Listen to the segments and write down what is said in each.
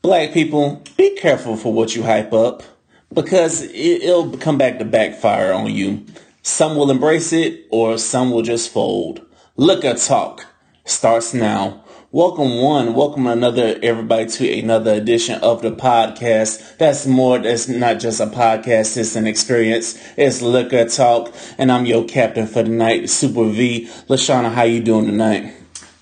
Black people, be careful for what you hype up because it, will come back to backfire on you. Some will embrace it or some will just fold. Liquor Talk starts now. Welcome one, welcome another everybody to another edition of the podcast. That's more, that's not just a podcast, it's an experience. It's Liquor Talk and I'm your captain for tonight, Super V. Lashana, how you doing tonight?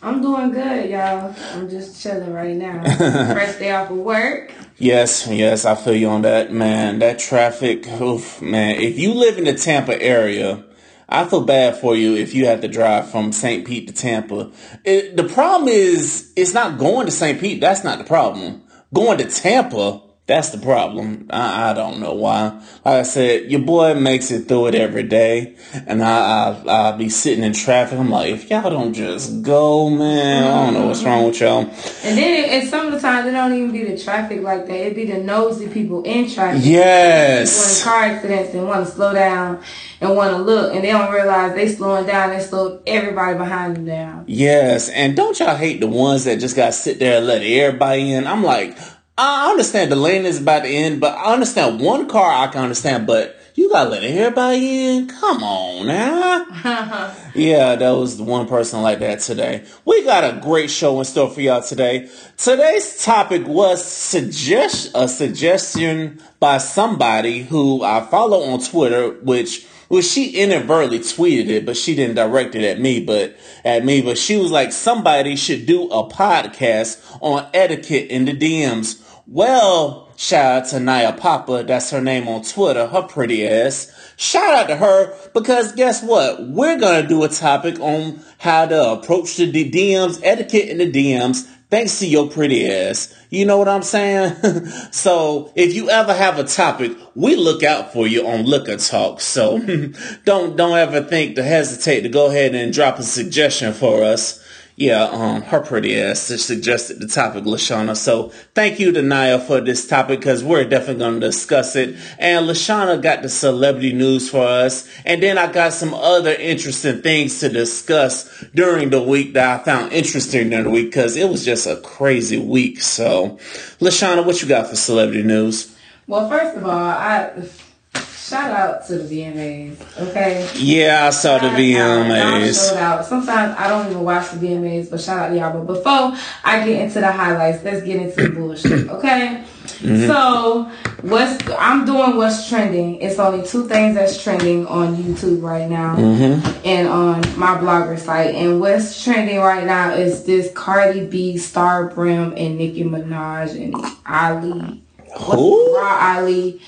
I'm doing good, y'all. I'm just chilling right now. First day off of work. Yes, yes, I feel you on that, man. That traffic, oof, man. If you live in the Tampa area, I feel bad for you if you have to drive from St. Pete to Tampa. It, the problem is, it's not going to St. Pete. That's not the problem. Going to Tampa, that's the problem. I, I, don't know why. Like I said, your boy makes it through it every day, and I, I I'll be sitting in traffic. I'm like, if y'all don't just go, man, I don't know what's wrong with y'all. And then, and some of the times it don't even be the traffic like that. It be the nosy people in traffic. Yes. When car accidents and want to slow down and want to look, and they don't realize they slowing down. They slow everybody behind them down. Yes, and don't y'all hate the ones that just got to sit there and let everybody in? I'm like I understand the lane is about to end, but I understand one car I can understand, but you gotta let everybody in. Come on now. yeah, that was the one person like that today. We got a great show in store for y'all today. Today's topic was suggest a suggestion by somebody who I follow on Twitter, which well, she inadvertently tweeted it, but she didn't direct it at me, but at me. But she was like, somebody should do a podcast on etiquette in the DMs. Well, shout out to Naya Papa, that's her name on Twitter, her pretty ass. Shout out to her because guess what? We're gonna do a topic on how to approach the DMs, etiquette in the DMs, thanks to your pretty ass. You know what I'm saying? so if you ever have a topic, we look out for you on Liquor Talk. So don't don't ever think to hesitate to go ahead and drop a suggestion for us yeah, um, her pretty ass suggested the topic, Lashana. So thank you to for this topic because we're definitely going to discuss it. And Lashana got the celebrity news for us. And then I got some other interesting things to discuss during the week that I found interesting during the week because it was just a crazy week. So Lashana, what you got for celebrity news? Well, first of all, I Shout out to the VMAs, okay? Yeah, I saw the VMAs. Showed out. Sometimes I don't even watch the VMAs, but shout out to y'all. But before I get into the highlights, let's get into the bullshit, okay? Mm-hmm. So what's I'm doing what's trending. It's only two things that's trending on YouTube right now mm-hmm. and on my blogger site. And what's trending right now is this Cardi B, Star Brim, and Nicki Minaj and Ali. Who? Rah Ali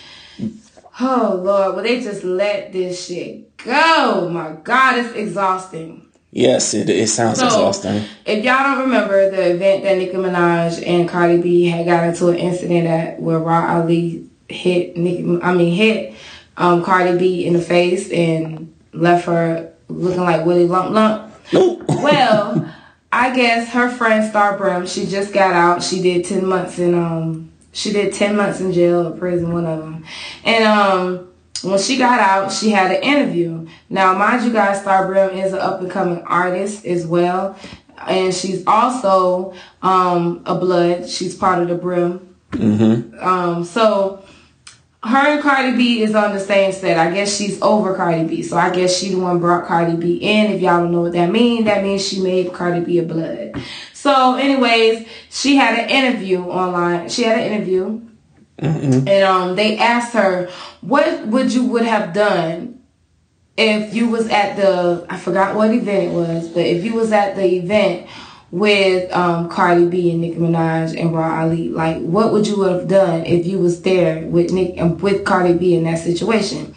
Oh Lord, will they just let this shit go? My God, it's exhausting. Yes, it, it sounds so, exhausting. If y'all don't remember the event that Nicki Minaj and Cardi B had got into an incident at where Rah Ali hit Nicki, I mean hit um, Cardi B in the face and left her looking like Willie Lump Lump. Nope. well, I guess her friend Star Brim, she just got out. She did ten months in um she did 10 months in jail or prison, one of them. And um, when she got out, she had an interview. Now, mind you guys, Star Brim is an up and coming artist as well. And she's also um, a blood. She's part of the Brim. Mm-hmm. Um, so her and Cardi B is on the same set. I guess she's over Cardi B. So I guess she the one brought Cardi B in. If y'all don't know what that means, that means she made Cardi B a blood. So, anyways, she had an interview online. She had an interview, mm-hmm. and um, they asked her, "What would you would have done if you was at the I forgot what event it was, but if you was at the event with um, Cardi B and Nicki Minaj and Rah Ali, like what would you have done if you was there with Nick and with Cardi B in that situation?"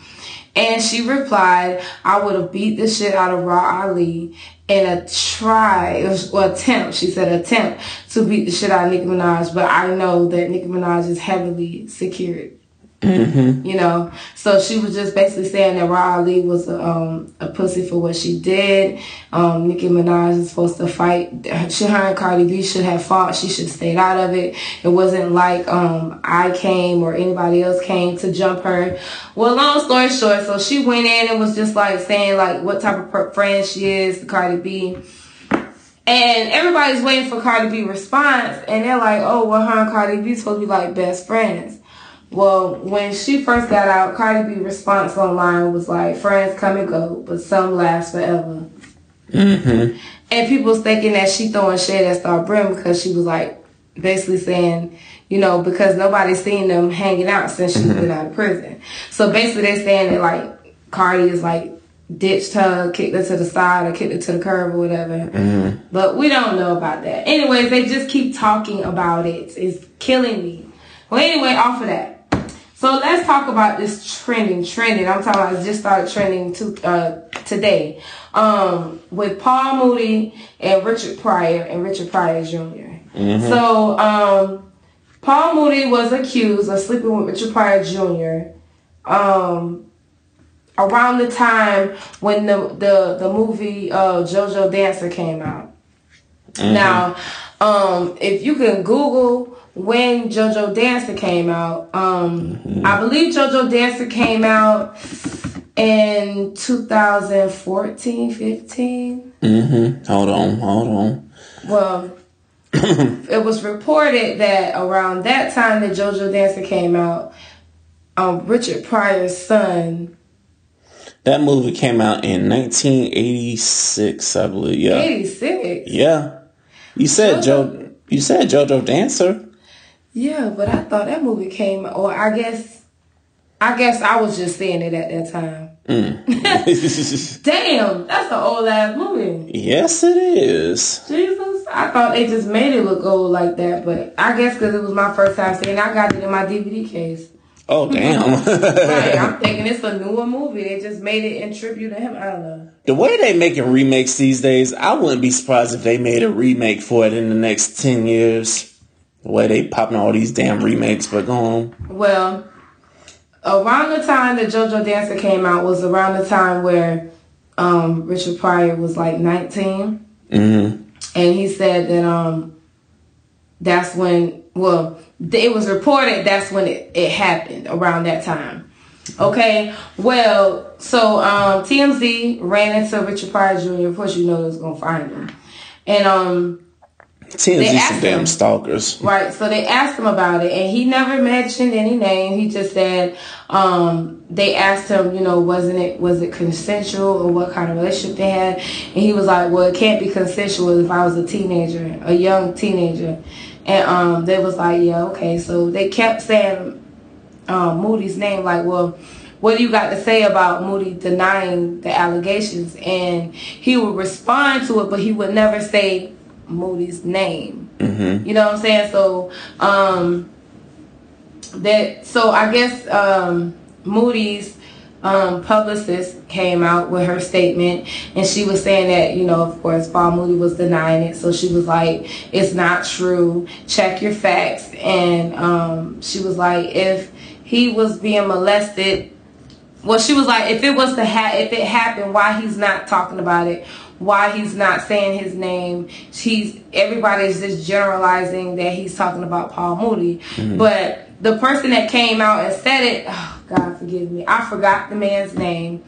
And she replied, I would have beat the shit out of Rah Ali in a try or attempt, she said attempt to beat the shit out of Nicki Minaj, but I know that Nicki Minaj is heavily secured. Mm-hmm. You know, so she was just basically saying that Riley was a, um, a pussy for what she did. Um, Nicki Minaj is supposed to fight. She, her and Cardi B should have fought. She should have stayed out of it. It wasn't like um, I came or anybody else came to jump her. Well, long story short, so she went in and was just like saying like what type of friend she is, Cardi B. And everybody's waiting for Cardi B response, and they're like, "Oh, well, her and Cardi B supposed to be like best friends." Well, when she first got out, Cardi B response online was like, "Friends come and go, but some last forever." Mm-hmm. And people's thinking that she throwing shade at Star Brim because she was like basically saying, you know, because nobody's seen them hanging out since she's been out of prison. So basically they're saying that like Cardi is like ditched her, kicked her to the side or kicked her to the curb or whatever. But we don't know about that. Anyways, they just keep talking about it. It's killing me. Well, anyway, off of that. So let's talk about this trending, trending. I'm talking about it just started trending to, uh, today. Um, with Paul Mooney and Richard Pryor and Richard Pryor junior So, um, Paul Mooney was accused of sleeping with Richard Pryor Jr. Um, around the time when the the, the movie uh, JoJo Dancer came out. Now, um, if you can Google when JoJo Dancer came out, um, I believe JoJo Dancer came out in 2014, 15. Mm-hmm. Hold on, hold on. Well, it was reported that around that time that JoJo Dancer came out, um, Richard Pryor's son, That movie came out in 1986, I believe. Yeah, 86. yeah. You said Joe. You said JoJo Dancer. Yeah, but I thought that movie came, or I guess, I guess I was just seeing it at that time. Mm. Damn, that's an old ass movie. yes, it is. Jesus, I thought they just made it look old like that, but I guess because it was my first time seeing, it, I got it in my DVD case. Oh damn. Right, I'm thinking it's a newer movie. They just made it in tribute to him. I don't know. The way they making remakes these days, I wouldn't be surprised if they made a remake for it in the next ten years. The way they popping all these damn remakes, but go on. Well, around the time that JoJo Dancer came out was around the time where um, Richard Pryor was like 19. Mm-hmm. and he said that um that's when well it was reported that's when it, it happened around that time okay well so um tmz ran into richard pryor jr of course you know they was gonna find him and um TMZ some asked damn him. stalkers. Right. So they asked him about it, and he never mentioned any name. He just said um, they asked him, you know, wasn't it was it consensual or what kind of relationship they had, and he was like, well, it can't be consensual if I was a teenager, a young teenager, and um, they was like, yeah, okay. So they kept saying um, Mooney's name, like, well. What do you got to say about Mooney denying the allegations? And he would respond to it, but he would never say Mooney's name. You know what I'm saying? So, um, that so I guess um, Mooney's um, publicist came out with her statement, and she was saying that you know, of course, Paul Mooney was denying it. So she was like, "It's not true. Check your facts." And um, she was like, "If he was being molested." Well, she was like, if it was to ha- if it happened, why he's not talking about it? Why he's not saying his name? She's everybody's just generalizing that he's talking about Paul Mooney, but the person that came out and said it, oh, God forgive me, I forgot the man's name,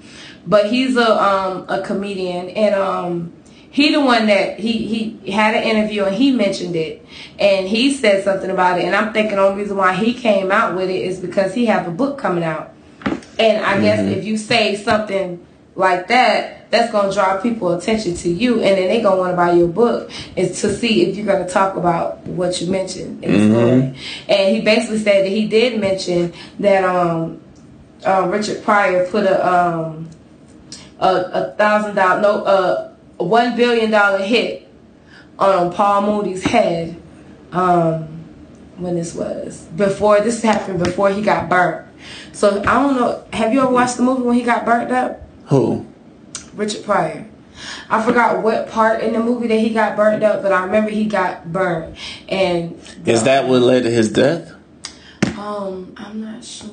but he's a um a comedian and um he the one that he he had an interview and he mentioned it. And he said something about it. And I'm thinking the only reason why he came out with it is because he have a book coming out. And I guess if you say something like that, that's gonna draw people attention to you, and then they gonna want to buy your book is to see if you're gonna talk about what you mentioned in the story. And he basically said that he did mention that um, uh, Richard Pryor put a um, a, a thousand dollar no uh, a one billion dollar hit on Paul Mooney's head um, when this was before this happened before he got burnt. So I don't know. Have you ever watched the movie when he got burnt up? Who? Richard Pryor. I forgot what part in the movie that he got burned up, but I remember he got burned. And Is that what led to his death? um, I'm not sure.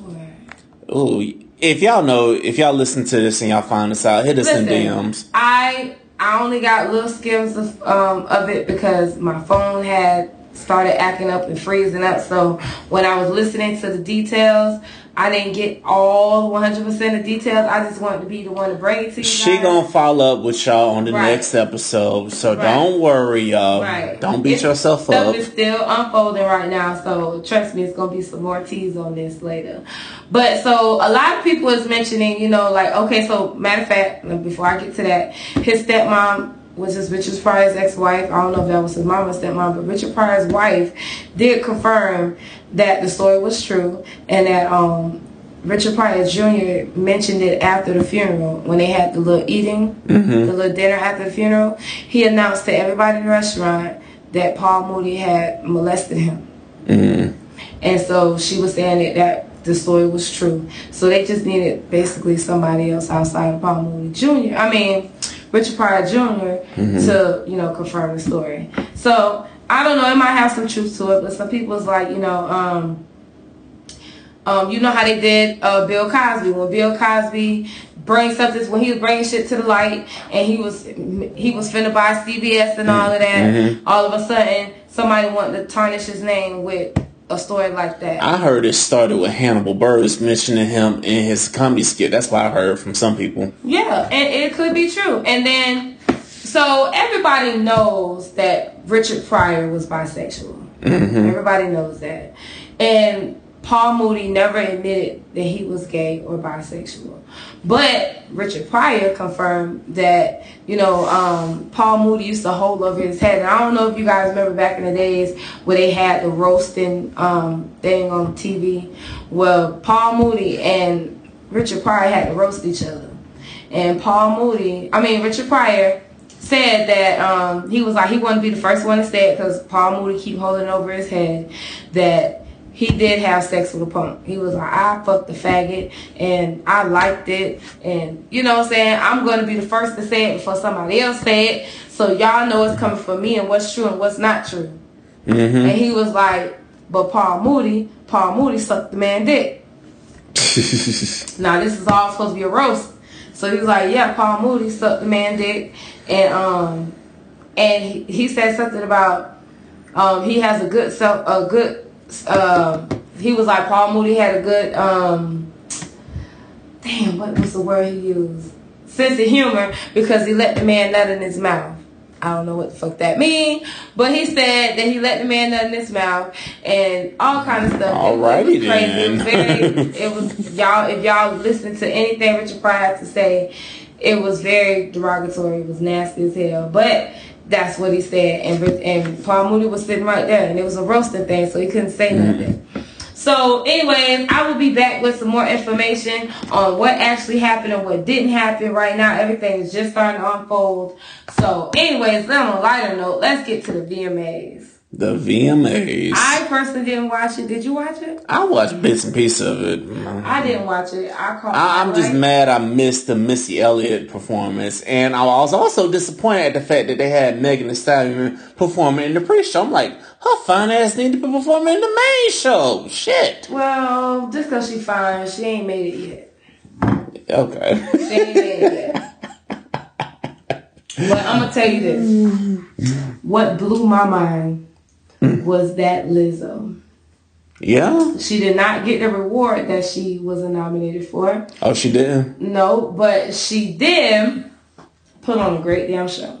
Ooh, if y'all know, if y'all listen to this and y'all find us out, hit us in DMs. I I only got little skims of um of it because my phone had started acting up and freezing up. So when I was listening to the details, I didn't get all 100% of details. I just wanted to be the one to bring it to you. She guys. gonna follow up with y'all on the Right. next episode, so Right. don't worry, y'all. Right. Don't beat It's- yourself Stuff up. is still unfolding right now, so trust me, it's gonna be some more teas on this later. But so a lot of people is mentioning, you know, like okay, so matter of fact, before I get to that, his stepmom which is Richard Pryor's ex-wife. I don't know if that was his mom or stepmom, but Richard Pryor's wife did confirm that the story was true and that um Richard Pryor Jr. mentioned it after the funeral when they had the little eating, the little dinner after the funeral. He announced to everybody in the restaurant that Paul Mooney had molested him. And so she was saying that, that the story was true. So they just needed basically somebody else outside of Paul Mooney Jr. I mean, Richard Pryor junior to, you know, confirm the story. So I don't know, it might have some truth to it, but some people's like, you know, um, um, you know how they did uh, Bill Cosby when Bill Cosby bring something when he was bringing shit to the light and he was he was finna buy CBS and all of that. All of a sudden, somebody wanted to tarnish his name with a story like that. I heard it started with Hannibal Buress mentioning him in his comedy skit. That's what I heard from some people. Yeah, and it could be true. And then, so everybody knows that Richard Pryor was bisexual. Mm-hmm. Everybody knows that. And Paul Mooney never admitted that he was gay or bisexual. But Richard Pryor confirmed that, you know, um, Paul Mooney used to hold over his head. And I don't know if you guys remember back in the days where they had the roasting um, thing on TV. Well, Paul Mooney and Richard Pryor had to roast each other. And Paul Mooney, I mean Richard Pryor, said that um, he was like he wanted to be the first one to say it because Paul Mooney keep holding over his head that he did have sex with a punk. He was like, I fucked the faggot and I liked it and you know what I'm saying, I'm gonna be the first to say it before somebody else say it. So y'all know it's coming from me and what's true and what's not true. And he was like, But Paul Mooney, Paul Mooney sucked the man dick. Now this is all supposed to be a roast. So he was like, yeah, Paul Mooney sucked the man dick, and um, and he, he said something about um he has a good self a good um he was like Paul Mooney had a good um damn what was the word he used sense of humor because he let the man nut in his mouth. I don't know what the fuck that mean, but he said that he let the man nut in his mouth and all kind of stuff. It was- Alrighty it was crazy. It was then. very it was y'all if y'all listen to anything Richard Pryor had to say, it was very derogatory. It was nasty as hell. But that's what he said, and and Paul Mooney was sitting right there, and it was a roasting thing, so he couldn't say mm-hmm. nothing. So, anyways, I will be back with some more information on what actually happened and what didn't happen. Right now, everything is just starting to unfold. So, anyways, on a lighter note, let's get to the VMAs. The VMAs. I personally didn't watch it. Did you watch it? I watched bits and pieces of it. I didn't watch it. I caught. I, I'm just mad I missed the Missy Elliott performance, and I was also disappointed at the fact that they had Megan Thee Stallion performing in the pre-show. I'm like, her fine ass need to be performing in the main show. Shit. Well, just because she fine, she ain't made it yet. Okay. She ain't made it yet. But I'm gonna tell you this: what blew my mind Mm. was that Lizzo. yeah. She did not get the reward that she was nominated for. Oh, she didn't. No, but she did put on a great damn show.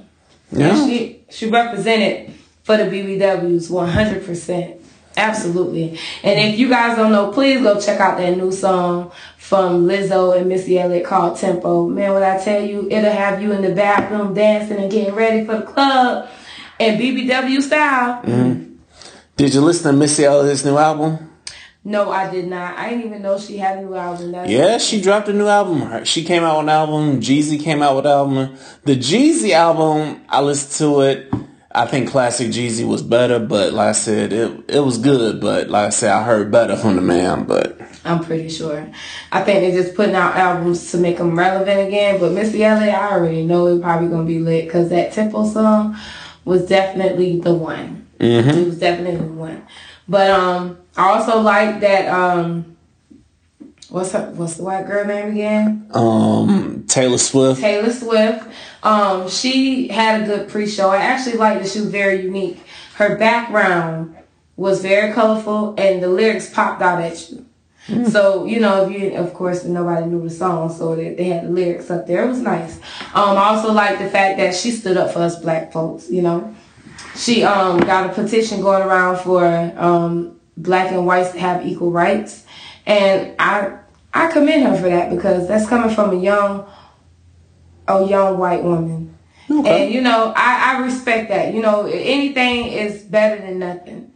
Yeah. And she she represented for the BBWs 100 percent. Absolutely. And if you guys don't know, please go check out that new song from Lizzo and Missy Elliott called Tempo. Man, when I tell you, it'll have you in the bathroom dancing and getting ready for the club and BBW style. Mm-hmm. Did you listen to Missy Elliott's new album? No, I did not. I didn't even know she had a new album. That's Yeah, she dropped a new album. She came out with an album. Jeezy came out with an album. The Jeezy album, I listened to it. I think classic Jeezy was better, but like I said, it it was good. But like I said, I heard better from the man. But I'm pretty sure. I think they're just putting out albums to make them relevant again. But Missy Elliott, I already know it's probably gonna be lit because that Tempo song was definitely the one. It was definitely the one. But um, I also like that um, what's her, what's the white girl name again? um, Taylor Swift, Taylor Swift. Um, she had a good pre-show. I actually liked that she was very unique. her background was very colorful and the lyrics popped out at you. So you know, if you, of course, nobody knew the song, so they, they had the lyrics up there. It was nice. Um, I also like the fact that she stood up for us black folks. You know, she um got a petition going around for um black and whites to have equal rights, and I I commend her for that because that's coming from a young a young white woman. Okay. And you know, I, I respect that. You know, anything is better than nothing.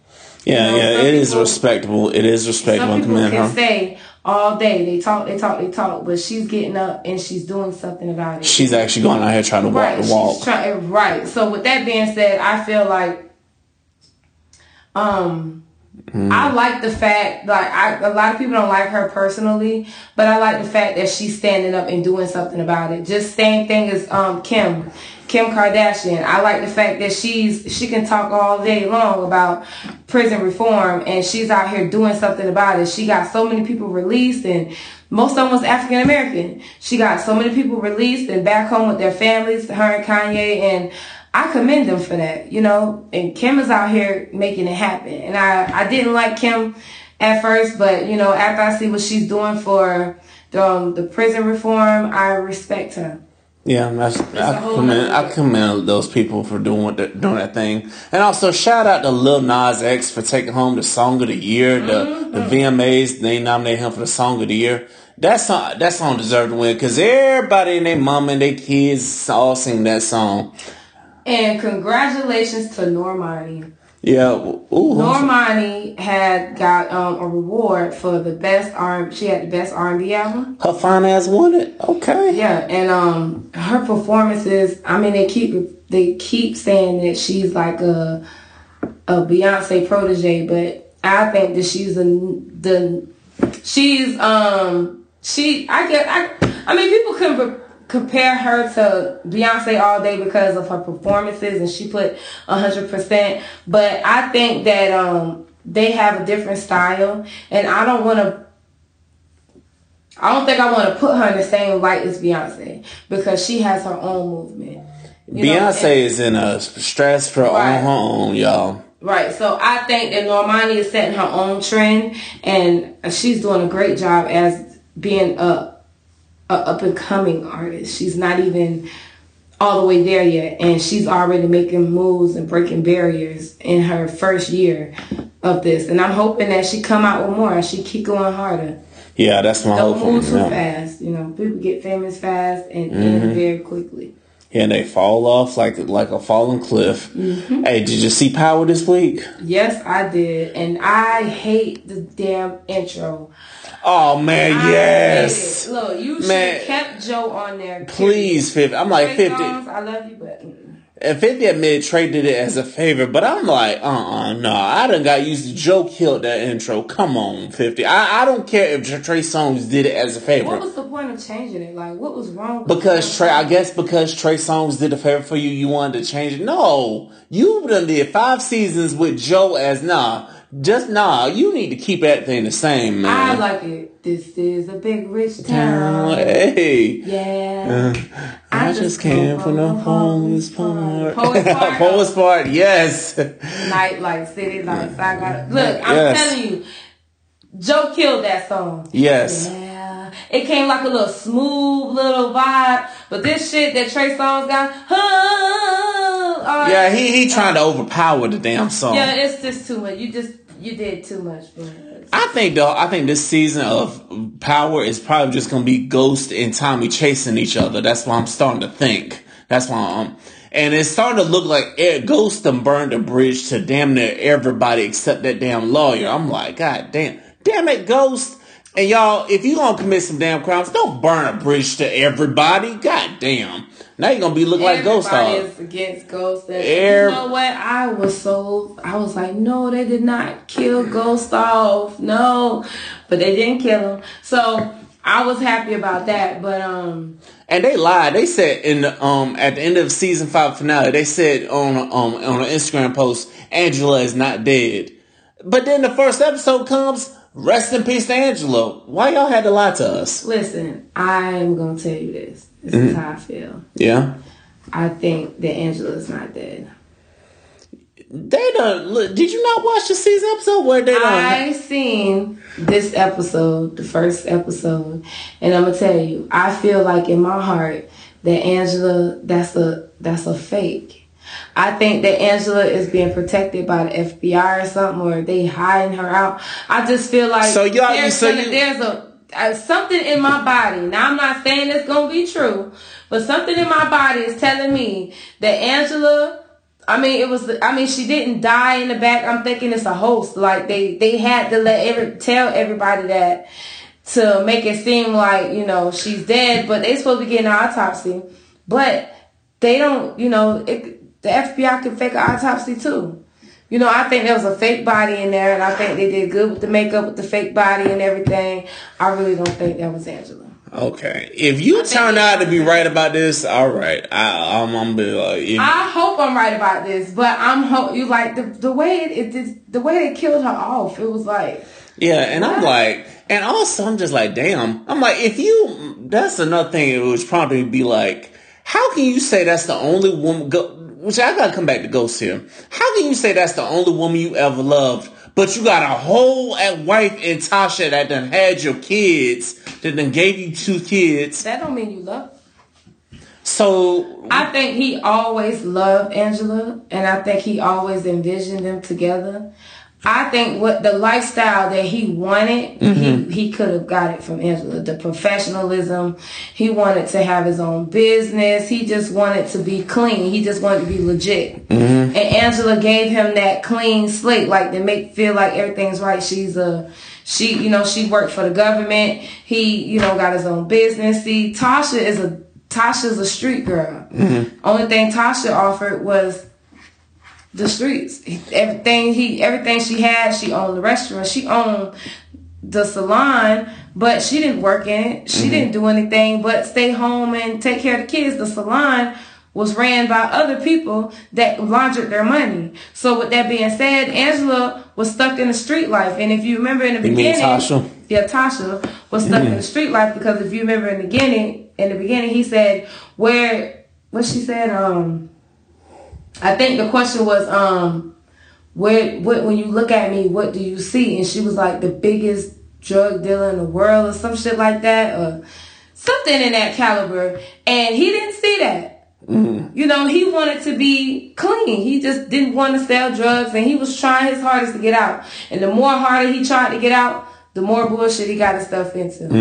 Yeah, You know, yeah, it is people- respectable. It is respectable. Some people commend can her. say all day they talk, they talk, they talk, but she's getting up and she's doing something about it. She's actually going out here trying to walk right, the walk. trying right. So with that being said, I feel like, um, Mm. I like the fact like I a lot of people don't like her personally, but I like the fact that she's standing up and doing something about it. Just same thing as um Kim. Kim Kardashian. I like the fact that she's she can talk all day long about prison reform and she's out here doing something about it. She got so many people released and most of them was African American. She got so many people released and back home with their families, her and Kanye and I commend them for that, you know. And Kim is out here making it happen. And I, I didn't like Kim at first, but you know, after I see what she's doing for the, um, the prison reform, I respect her. Yeah, that's, I commend I commend those people for doing what they're, doing that thing, and also shout out to Lil Nas X for taking home the Song of the Year. The the Mm-hmm. VMAs they nominated him for the Song of the Year. That song that song deserved to win because everybody and their mom and their kids all sing that song. And congratulations to Normani. Yeah, ooh, Normani had got um, a reward for the best R. She had the best R&B album. her fine ass won it. Okay, Yeah, and um, her performances. I mean, they keep they keep saying that she's like a a Beyonce protege, but I think that she's a the she's um she I get I I mean people can re- compare her to Beyonce all day because of her performances and she put hundred percent. But I think that um they have a different style, and I don't want to. I don't think I want to put her in the same light as Beyonce because she has her own movement. You know, Beyonce and- is in a stratosphere Right. on her own, y'all. Right. So I think that Normani is setting her own trend and she's doing a great job as being a, a up and coming artist. She's not even all the way there yet and she's already making moves and breaking barriers in her first year of this. And I'm hoping that she come out with more and she keep going harder. Yeah, that's my Don't hope. move too Yeah. fast. You know, people get famous fast and Mm-hmm. end very quickly. And they fall off like like a falling cliff. Mm-hmm. Hey, did you see Power this week? Yes, I did. And I hate the damn intro. Oh man, I yes. Look, you should Man. kept Joe on there. Please, fifty. I'm like fifty. Songz, I love you, but And fifty admitted Trey did it as a favor, but I'm like, uh, uh no. I done got used to Joe killed that intro. Come on, fifty. I, I don't care if Trey Songz did it as a favor. what was the point of changing it? Like, what was wrong? with Because? Trey, I guess because Trey Songz did a favor for you, you wanted to change it. No, you done did five seasons with Joe as nah. Just nah. You need to keep that thing the same, man. I like it. This is a big rich town. Hey. Yeah. Uh, I just came from the homeless part. Poets part. Poets part, yes. Night lights, city lights. I got Look, I'm Yes. telling you, Joe killed that song. Yes. Yeah. It came like a little smooth little vibe, but this shit that Trey Songz got, huh, Yeah, he he trying to overpower the damn song. Yeah, it's just too much. You just you did too much. Bro. I think though, I think this season of Power is probably just gonna be Ghost and Tommy chasing each other. That's why I'm starting to think. That's why I'm, and it's starting to look like eh, Ghost and burned a bridge to damn near everybody except that damn lawyer. I'm like, God damn, damn it, Ghost. And y'all, if you gonna commit some damn crimes, don't burn a bridge to everybody. God damn. Now you're gonna be looking like Ghost Dog. is against Ghost. And Every- you know what? I was so I was like, no, they did not kill Ghost off. No, but they didn't kill him. So I was happy about that. But um, And they lied. They said in the, um at the end of season five finale, they said on um on an Instagram post, Angela is not dead. But then the first episode comes, rest in peace to Angela. Why y'all had to lie to us? listen, I'm gonna tell you this. This Mm-hmm. is how I feel. Yeah. I think that Angela's not dead. they don't. Look, did you not watch the season episode where they don't? I seen this episode, the first episode, and I'm gonna tell you, I feel like in my heart that Angela, that's a that's a fake. I think that Angela is being protected by the FBI or something, or they hiding her out. I just feel like So y'all- there's, so you- there's a, uh something in my body. Now I'm not saying it's gonna be true, but something in my body is telling me that Angela. I mean, it was. I mean, she didn't die in the back. I'm thinking it's a host. Like they they had to let every tell everybody that to make it seem like you know she's dead, but they supposed to be getting an autopsy, but they don't. You know, it, the FBI can fake an autopsy too. You know, I think there was a fake body in there, and I think they did good with the makeup, with the fake body and everything. I really don't think that was Angela. Okay, if you turn out to be right about this, all right, I, I'm, I'm be like, if, I hope I'm right about this, but I'm hope you like the the way it, it did- the way they killed her off. It was like yeah, and I'm like, and also I'm just like, damn, I'm like, if you, that's another thing. It was to be like, how can you say that's the only woman? Go, which I gotta come back to Ghost here. How can you say that's the only woman you ever loved? But you got a whole wife in Tasha that done had your kids, that done gave you two kids. that don't mean you love. So I think he always loved Angela, and I think he always envisioned them together. I think what the lifestyle that he wanted, he, mm-hmm. he could have got it from Angela. The professionalism, he wanted to have his own business. He just wanted to be clean. He just wanted to be legit. Mm-hmm. And Angela gave him that clean slate, like to make feel like everything's right. She's a she, you know, she worked for the government. He, you know, got his own business. See, Tasha is a Tasha's a street girl. Mm-hmm. Only thing Tasha offered was the streets. Everything he, everything she had, she owned the restaurant. She owned the salon, but she didn't work in it. She didn't do anything but stay home and take care of the kids. The salon was ran by other people that laundered their money. So with that being said, Angela was stuck in the street life. And if you remember in the You beginning, Tasha? yeah, Tasha was stuck in the street life because if you remember in the beginning, in the beginning, he said, "Where?" What she said? Um, I think the question was, um, "Where? What? When you look at me, what do you see?" And she was like, "The biggest drug dealer in the world," or some shit like that, or something in that caliber. And he didn't see that. You know, he wanted to be clean. He just didn't want to sell drugs, and he was trying his hardest to get out. And the more harder he tried to get out, the more bullshit he got himself into.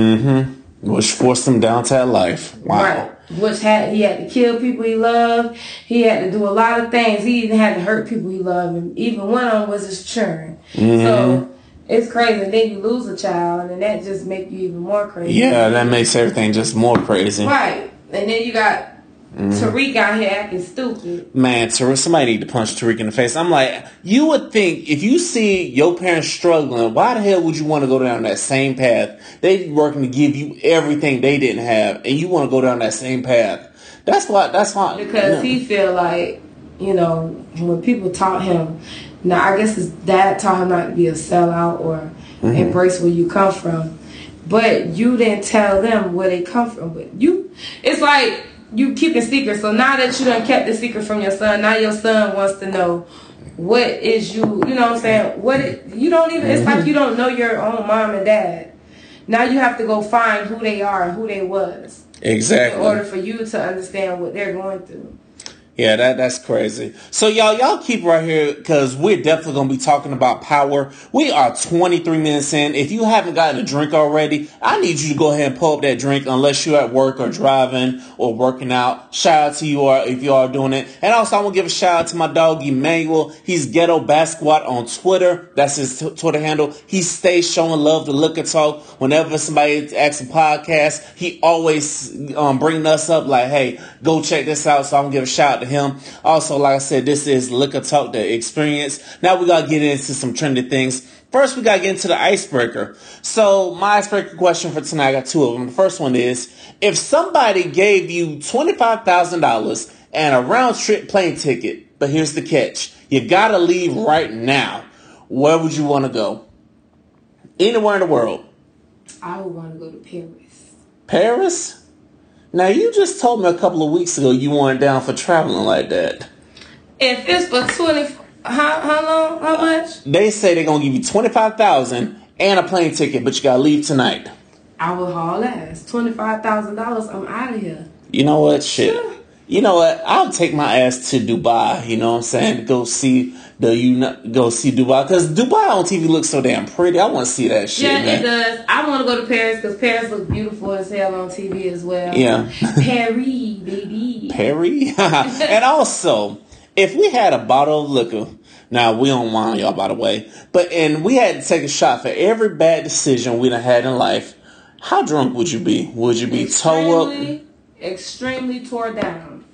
Which forced him down to that life. Wow. Right. Which had he had to kill people he loved. He had to do a lot of things. He even had to hurt people he loved, and even one of them was his children. Mm-hmm. So it's crazy. And then you lose a child, and that just make you even more crazy. Yeah, that makes everything just more crazy. Right. And then you got Mm-hmm. Tariq out here acting stupid. Man, Tariq, somebody need to punch Tariq in the face. I'm like, you would think if you see your parents struggling, why the hell would you want to go down that same path? They working to give you everything they didn't have, and you want to go down that same path. That's why. That's why. because he feel like you know when people taught him now i guess his dad taught him not to be a sellout or mm-hmm. embrace where you come from but you didn't tell them where they come from but you it's like you keep keeping secrets so now that you done kept the secret from your son now your son wants to know what is you you know what i'm saying? What it, you don't even it's like mm-hmm. you don't know your own mom and dad. Now you have to go find who they are and who they was. Exactly. in order for you to understand what they're going through Yeah, that that's crazy. So y'all, y'all keep right here because we're definitely gonna be talking about power. We are 23 minutes in. If you haven't gotten a drink already, I need you to go ahead and pull up that drink unless you're at work or driving or working out. Shout out to you all if you are doing it. And also I want to give a shout out to my dog Emmanuel. He's Ghetto Basquiat on Twitter. That's his t- Twitter handle. He stays showing love to Liquor Talk. Whenever somebody asks a podcast, he always um, bringing us up like, hey, go check this out. So I'm gonna give a shout out to him. Also, like I said, this is Liquor Talk, the experience. Now we gotta get into some trendy things. First, we gotta get into the icebreaker. So my icebreaker question for tonight, I got two of them. The first one is, if somebody gave you $25,000 and a round trip plane ticket, but here's the catch. You gotta leave right now. Where would you want to go? Anywhere in the world. I would want to go to Paris. Paris? Now you just told me a couple of weeks ago you weren't down for traveling like that. If it's for twenty, How how long? How much? They say they're gonna give you twenty five thousand and a plane ticket, but you gotta leave tonight. I will haul ass. Twenty five thousand dollars. I'm out of here. You know what? Shit. You know what? I'll take my ass to Dubai. You know what I'm saying? Go see the you go see Dubai because Dubai on TV looks so damn pretty. I want to see that shit. Yeah, man. it does. I want to go to Paris because Paris looks beautiful as hell on TV as well. Yeah. Paris, baby. Paris, and also, if we had a bottle of liquor, now we don't wine y'all by the way, but and we had to take a shot for every bad decision we done had in life, how drunk would you be? Would you be toe up? Extremely, tore down.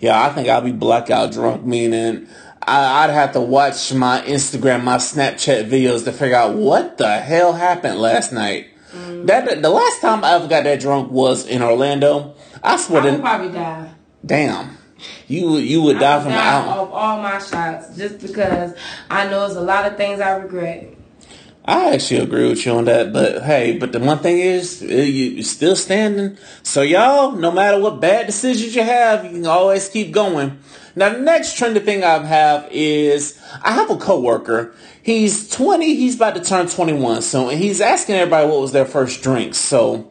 Yeah, I think I'd be blackout drunk, meaning I, I'd have to watch my Instagram, my Snapchat videos to figure out what the hell happened last night. Mm. That the last time I ever got that drunk was in Orlando. I swear I would to probably die. damn. You would you would I die would from die out. off all my shots just because I know there's a lot of things I regret. I actually agree with you on that, but hey, but the one thing is, uh, you- you're still standing. So y'all, no matter what bad decisions you have, you can always keep going. Now, the next trendy thing I have is I have a coworker. He's 20. He's about to turn 21 soon, and he's asking everybody what was their first drink. So,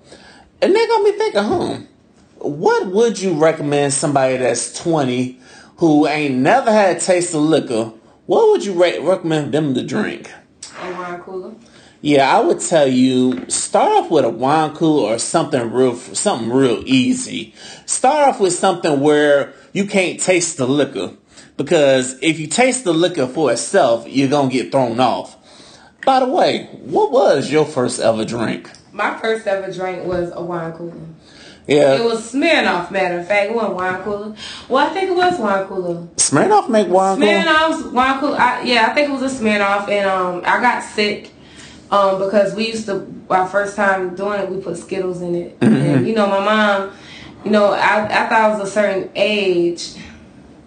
and they got me thinking, huh? What would you recommend somebody that's 20 who ain't never had a taste of liquor? What would you re- recommend them to drink? A wine cooler. Yeah, I would tell you start off with a wine cooler or something real, something real easy. Start off with something where you can't taste the liquor, because if you taste the liquor for itself, you're gonna get thrown off. By the way, what was your first ever drink? My first ever drink was a wine cooler. Yeah, It was Smirnoff, matter of fact. It wasn't wine cooler. Well, I think it was wine cooler. Smirnoff make wine cooler. Smirnoff's wine cooler. I, yeah, I think it was a Smirnoff, and um, I got sick um because we used to our first time doing it. We put Skittles in it, and you know my mom. You know, I, after I was a certain age,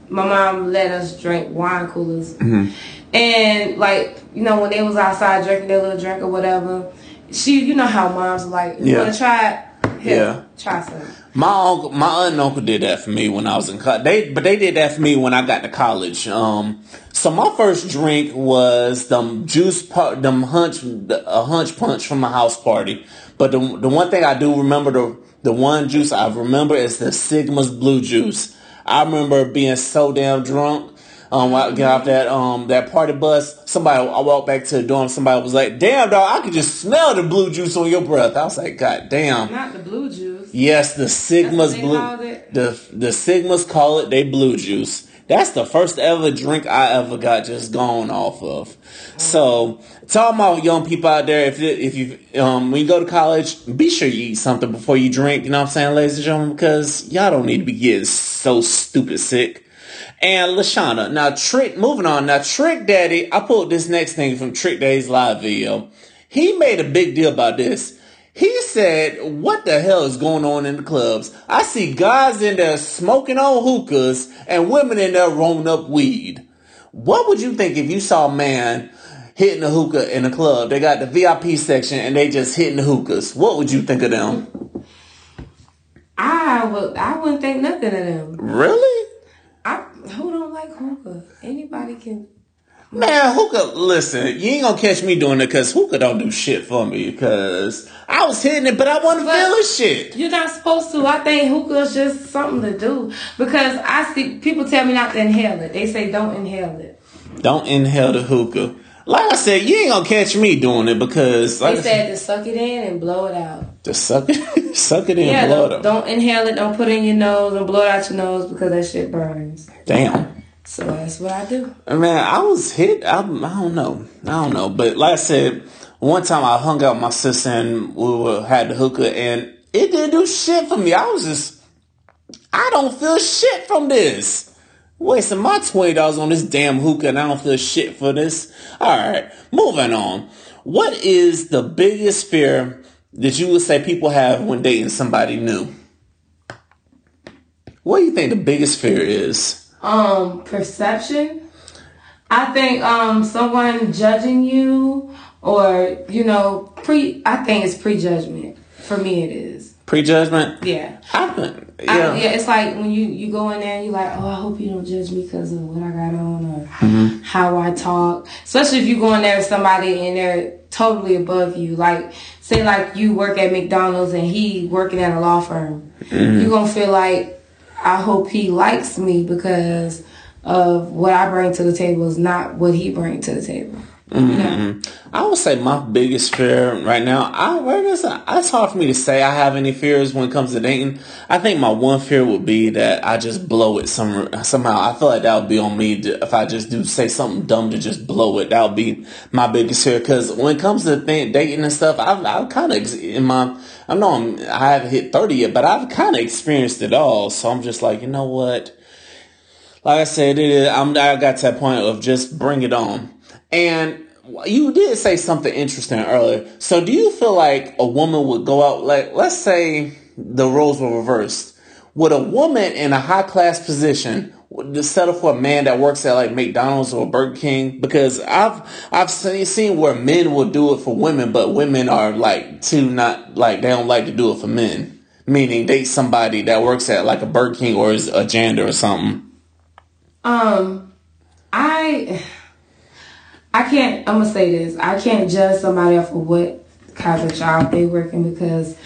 my mom let us drink wine coolers, and like you know when they was outside drinking their little drink or whatever, she you know how moms are like you Yeah. want to try it. Here, Yeah. try some. My uncle, my aunt and uncle did that for me when I was in college. They, but they did that for me when I got to college. Um, so my first drink was them juice, pu- them hunch, a hunch punch from a house party. But the the one thing I do remember the the one juice I remember is the Sigma's blue juice. I remember being so damn drunk. Um, when I get off that um that party bus, somebody I walked back to the dorm. Somebody was like, "Damn, dog, I could just smell the blue juice on your breath." I was like, "God damn." Not the blue juice. Yes, the Sigma's blue. The the Sigmas call it they blue juice. That's the first ever drink I ever got just gone off of. So, to all my young people out there, if you, if you um when you go to college, be sure you eat something before you drink. You know what I'm saying, ladies and gentlemen, because y'all don't need to be getting so stupid sick. And Lashana, now Trick, moving on. Now Trick Daddy, I pulled this next thing from Trick Daddy's live video. He made a big deal about this. He said, what the hell is going on in the clubs? I see guys in there smoking on hookahs and women in there rolling up weed. What would you think if you saw a man hitting a hookah in a club? They got the VIP section and they just hitting the hookahs. What would you think of them? I would. I wouldn't think nothing of them. Really? Who don't like hookah? Anybody can. Man, hookah, listen, you ain't gonna catch me doing it because hookah don't do shit for me because I was hitting it, but I wasn't But- feeling shit. You're not supposed to. I think hookah is just something to do because I see people tell me not to inhale it. They say don't inhale it. Don't inhale the hookah. Like I said, you ain't gonna catch me doing it because like They said to suck it in and blow it out. Just suck it, suck it in, Yeah, blow don't, don't inhale it. Don't put it in your nose and blow it out your nose because that shit burns. Damn. So that's what I do. Man, I was hit. I, I don't know. I don't know. But like I said, one time I hung out with my sister and we were, had the hookah and it didn't do shit for me. I was just, I don't feel shit from this. Wasting my $20 on this damn hookah and I don't feel shit for this. Alright, moving on. What is the biggest fear that you would say people have when dating somebody new? What do you think the biggest fear is? Um, perception. I think um someone judging you or you know pre. I think it's prejudgment. For me, it is. Prejudgment. Yeah. I- Yeah. yeah, it's like when you you go in there and you're like, oh, I hope you don't judge me because of what I got on or Mm-hmm. how I talk. Especially if you go in there with somebody and they're totally above you. Like, say like you work at McDonald's and he working at a law firm. Mm-hmm. You're gonna feel like, I hope he likes me because of what I bring to the table is not what he bring to the table. Mm-hmm. I would say my biggest fear right now, I it's hard for me to say I have any fears when it comes to dating. I think my one fear would be that I just blow it some somehow. I feel like that would be on me to, if I just do say something dumb to just blow it. That would be my biggest fear because when it comes to thing, dating and stuff, I've I've kind of in my I know I'm, I haven't hit thirty yet, but I've kind of experienced it all. So I'm just like, you know what? like I said, it is, I'm, I got to that point of just bring it on. And you did say something interesting earlier. So do you feel like a woman would go out, like, let's say the roles were reversed. Would a woman in a high class position settle for a man that works at like McDonald's or Burger King? Because I've, I've seen, seen where men will do it for women, but women are like too not, like, they don't like to do it for men. Meaning date somebody that works at like a Burger King or is a janitor or something. Um, I I can't. I'm gonna say this. I can't judge somebody off of what kind of job they working because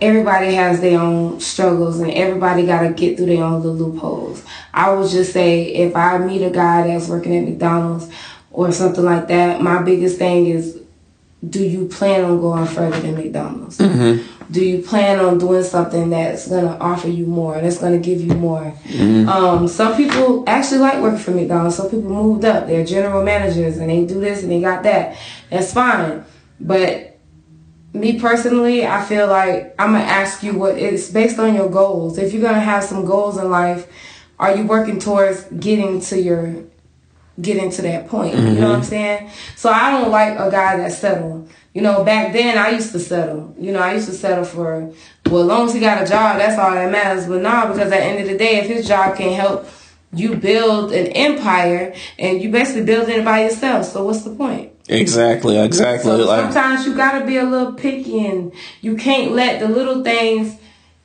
everybody has their own struggles and everybody got to get through their own little loopholes. I would just say if I meet a guy that's working at McDonald's or something like that, my biggest thing is, do you plan on going further than McDonald's? Do you plan on doing something that's gonna offer you more, that's gonna give you more? Um, some people actually like working for McDonald's. Some people moved up; they're general managers and they do this and they got that. That's fine, but me personally, I feel like I'm gonna ask you what it's based on your goals. If you're gonna have some goals in life, are you working towards getting to your getting to that point? You know mm-hmm. what I'm saying? So I don't like a guy that's settled. You know, back then I used to settle. You know, I used to settle for well, as long as he got a job, that's all that matters. But now, because at the end of the day, if his job can't help you build an empire, and you basically building it by yourself, so what's the point? Exactly, exactly. So like sometimes you gotta be a little picky and you can't let the little things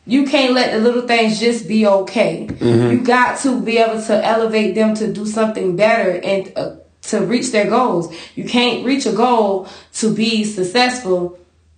you can't let the little things just be okay. You got to be able to elevate them to do something better and uh, to reach their goals. You can't reach a goal to be successful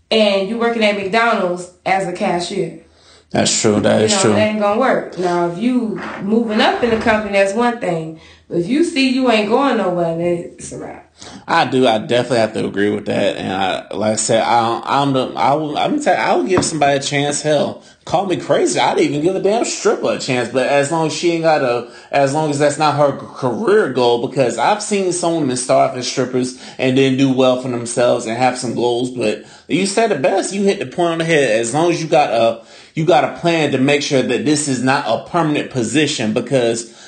and you working at McDonald's as a cashier. that's true. That You is know, true. it ain't gonna work. Now, if you moving up in the company, that's one thing. If you see you ain't going nowhere, then it's a wrap. I do. I definitely have to agree with that. And I, like I said, I, I'm the. I will. I'm tell. I will give somebody a chance. Hell, call me crazy. I'd even give a damn stripper a chance. But as long as she ain't got a, as long as that's not her career goal, because I've seen some women start as strippers and then do well for themselves and have some goals. But you said it best. You hit the point on the head. As long as you got a, you got a plan to make sure that this is not a permanent position. Because,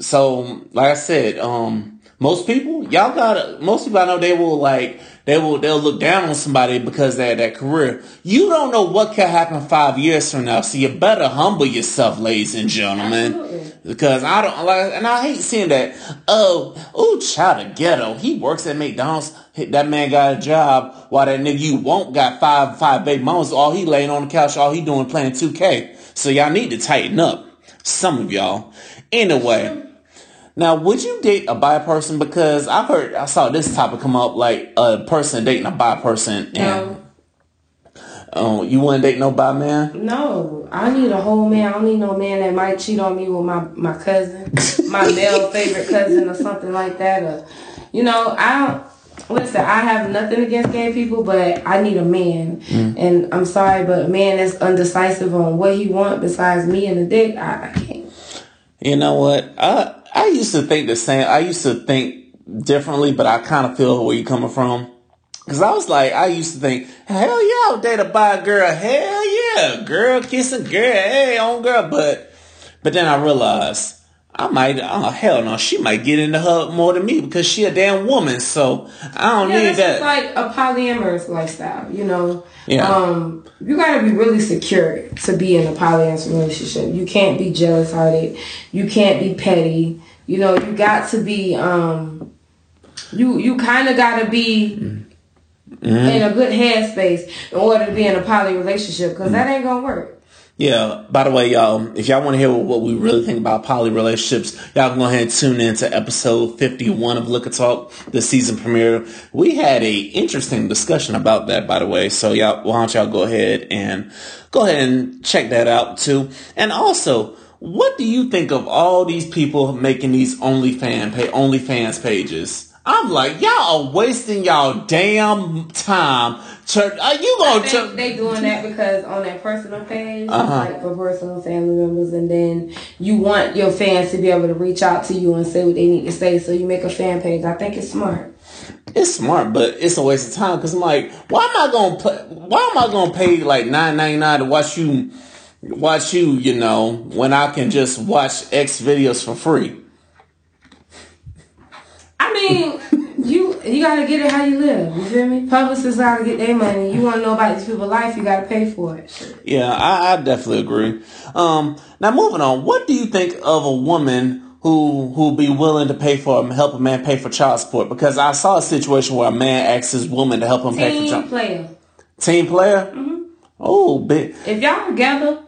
so like I said, um most people, y'all got most people I know they will like they will they'll look down on somebody because they had that career. You don't know what could happen five years from now, so you better humble yourself, ladies and gentlemen. Absolutely. Because I don't like, and I hate seeing that. Oh, oh, child of ghetto. He works at McDonald's. That man got a job while that nigga you won't got five five baby mamas. All he laying on the couch. All he doing playing two K. So y'all need to tighten up. Some of y'all. Anyway. Now, would you date a bi person? Because I heard, I saw this topic come up, like a person dating a bi person. And, No. oh, you wouldn't date no bi man? No, I need a whole man. I don't need no man that might cheat on me with my my cousin, my male favorite cousin, or something like that. Or, you know, I don't. Listen, I have nothing against gay people, but I need a man. Mm. And I'm sorry, but a man that's undecisive on what he want besides me and the dick, I, I can't. You know what? I I used to think the same. I used to think differently, but I kind of feel where you're coming from. Cause I was like, I used to think, hell yeah, I'll date a bi girl. Hell yeah, girl kissing girl, hey on girl. But but then I realized I might, oh hell no, she might get into her more than me because she a damn woman. So I don't Yeah, need that. just like a polyamorous lifestyle, you know. Yeah. Um, you gotta be really secure to be in a polyamorous relationship. You can't be jealous hearted. You can't be petty. You know, you got to be um you you kinda gotta be in a good headspace in order to be in a poly relationship because that ain't gonna work. Yeah, by the way, y'all, if y'all want to hear what we really think about poly relationships, y'all can go ahead and tune in to episode 51 of Liquor Talk, the season premiere. We had a interesting discussion about that, by the way. So y'all, why don't y'all go ahead and go ahead and check that out too. And also, what do you think of all these people making these OnlyFans, pay, OnlyFans pages? I'm like, y'all are wasting y'all damn time. Are you I gonna? they doing that because on their personal page, Uh-huh. like for personal family members, and then you want your fans to be able to reach out to you and say what they need to say, so you make a fan page. I think it's smart. It's smart, but it's a waste of time because I'm like, why am I gonna pay? Why am I gonna pay like nine ninety nine to watch you, watch you? You know, when I can just watch X videos for free. I mean, you you gotta get it how you live. You feel me? Publicists gotta get their money. You want to know about these people's life, you gotta pay for it. Yeah, I, I definitely agree. Um, now moving on, what do you think of a woman who who be willing to pay for help a man pay for child support? Because I saw a situation where a man asked his woman to help him pay for child. Team player. team player. Oh, big. If y'all together,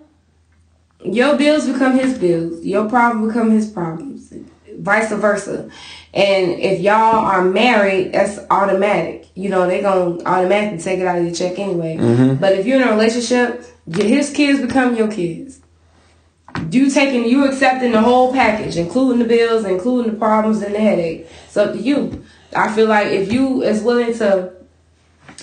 your bills become his bills. Your problems become his problems. Vice versa. And if y'all are married, that's automatic. You know, they gonna automatically take it out of your check anyway. But if you're in a relationship, his kids become your kids. You taking, you accepting the whole package, including the bills, including the problems and the headache. It's up to you. I feel like if you is willing to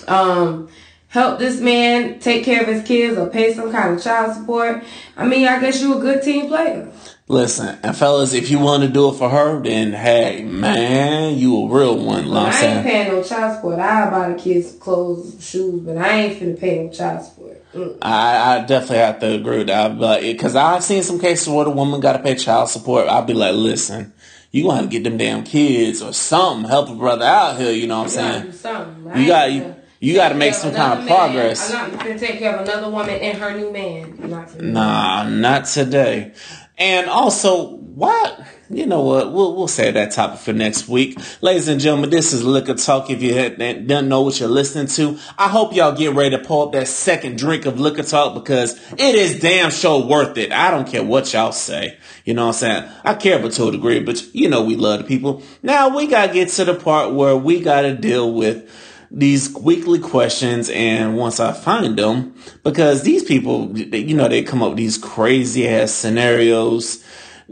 um help this man take care of his kids or pay some kind of child support, I mean, I guess you a good team player. Listen, and fellas, if you want to do it for her, then hey, man, you a real one. Know I'm ain't paying no child support. I buy the kids clothes, shoes, but I ain't finna pay no child support. Mm. I, I definitely have to agree with that. But because I've seen some cases where the woman got to pay child support, I'll be like, listen, you gonna have to get them damn kids or something, help a brother out here. You know what I'm saying? You got you. You got to make some kind of man. progress. I'm not going to take care of another woman and her new man. Not. Nah, not today. And also, why? You know what? We'll we'll save that topic for next week, ladies and gentlemen. This is Liquor Talk. If you didn't know what you're listening to, I hope y'all get ready to pull up that second drink of Liquor Talk because it is damn sure worth it. I don't care what y'all say. You know what I'm saying? I care but to a degree, but you know we love the people. Now we gotta get to the part where we gotta deal with these weekly questions and once I find them, because these people, you know, they come up with these crazy ass scenarios.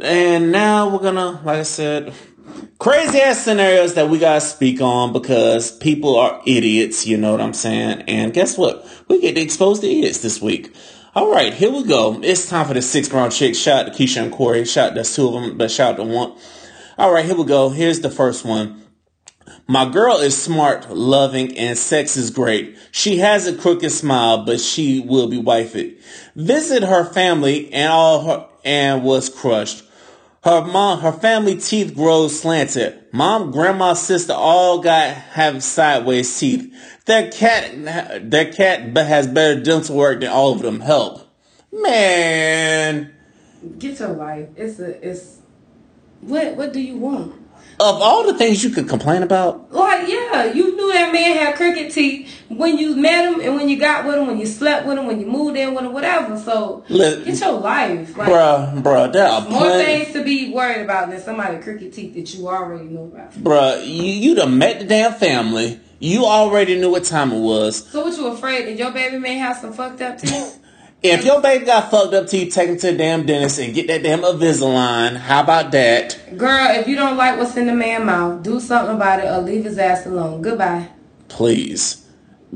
And now we're gonna, like I said, crazy ass scenarios that we gotta speak on because people are idiots, you know what I'm saying? And guess what? We get exposed to idiots this week. All right, here we go. It's time for the six brown chick. Shout out to Keisha and Corey. Shout that's two of them, but shout out to one. All right, here we go. Here's the first one. My girl is smart, loving, and sex is great. She has a crooked smile, but she will be wifey. Visit her family and all her and was crushed. Her mom, her family teeth grows slanted. Mom, grandma, sister all got have sideways teeth. Their cat, their cat has better dental work than all of them. Help, man. Get your life. It's a. It's. What What do you want? Of all the things you could complain about, Like, yeah, you knew that man had crooked teeth when you met him and when you got with him, when you slept with him, when you moved in with him, whatever. So, Look- get your life. Like, bruh, bruh, there are more plenty. things to be worried about than somebody crooked teeth that you already know about. Bruh, you, you done met the damn family. You already knew what time it was. So, what you afraid that your baby may have some fucked up teeth? If your baby got fucked up teeth, take him to the damn dentist and get that damn Invisalign. How about that? Girl, if you don't like what's in the man's mouth, do something about it or leave his ass alone. Goodbye. Please.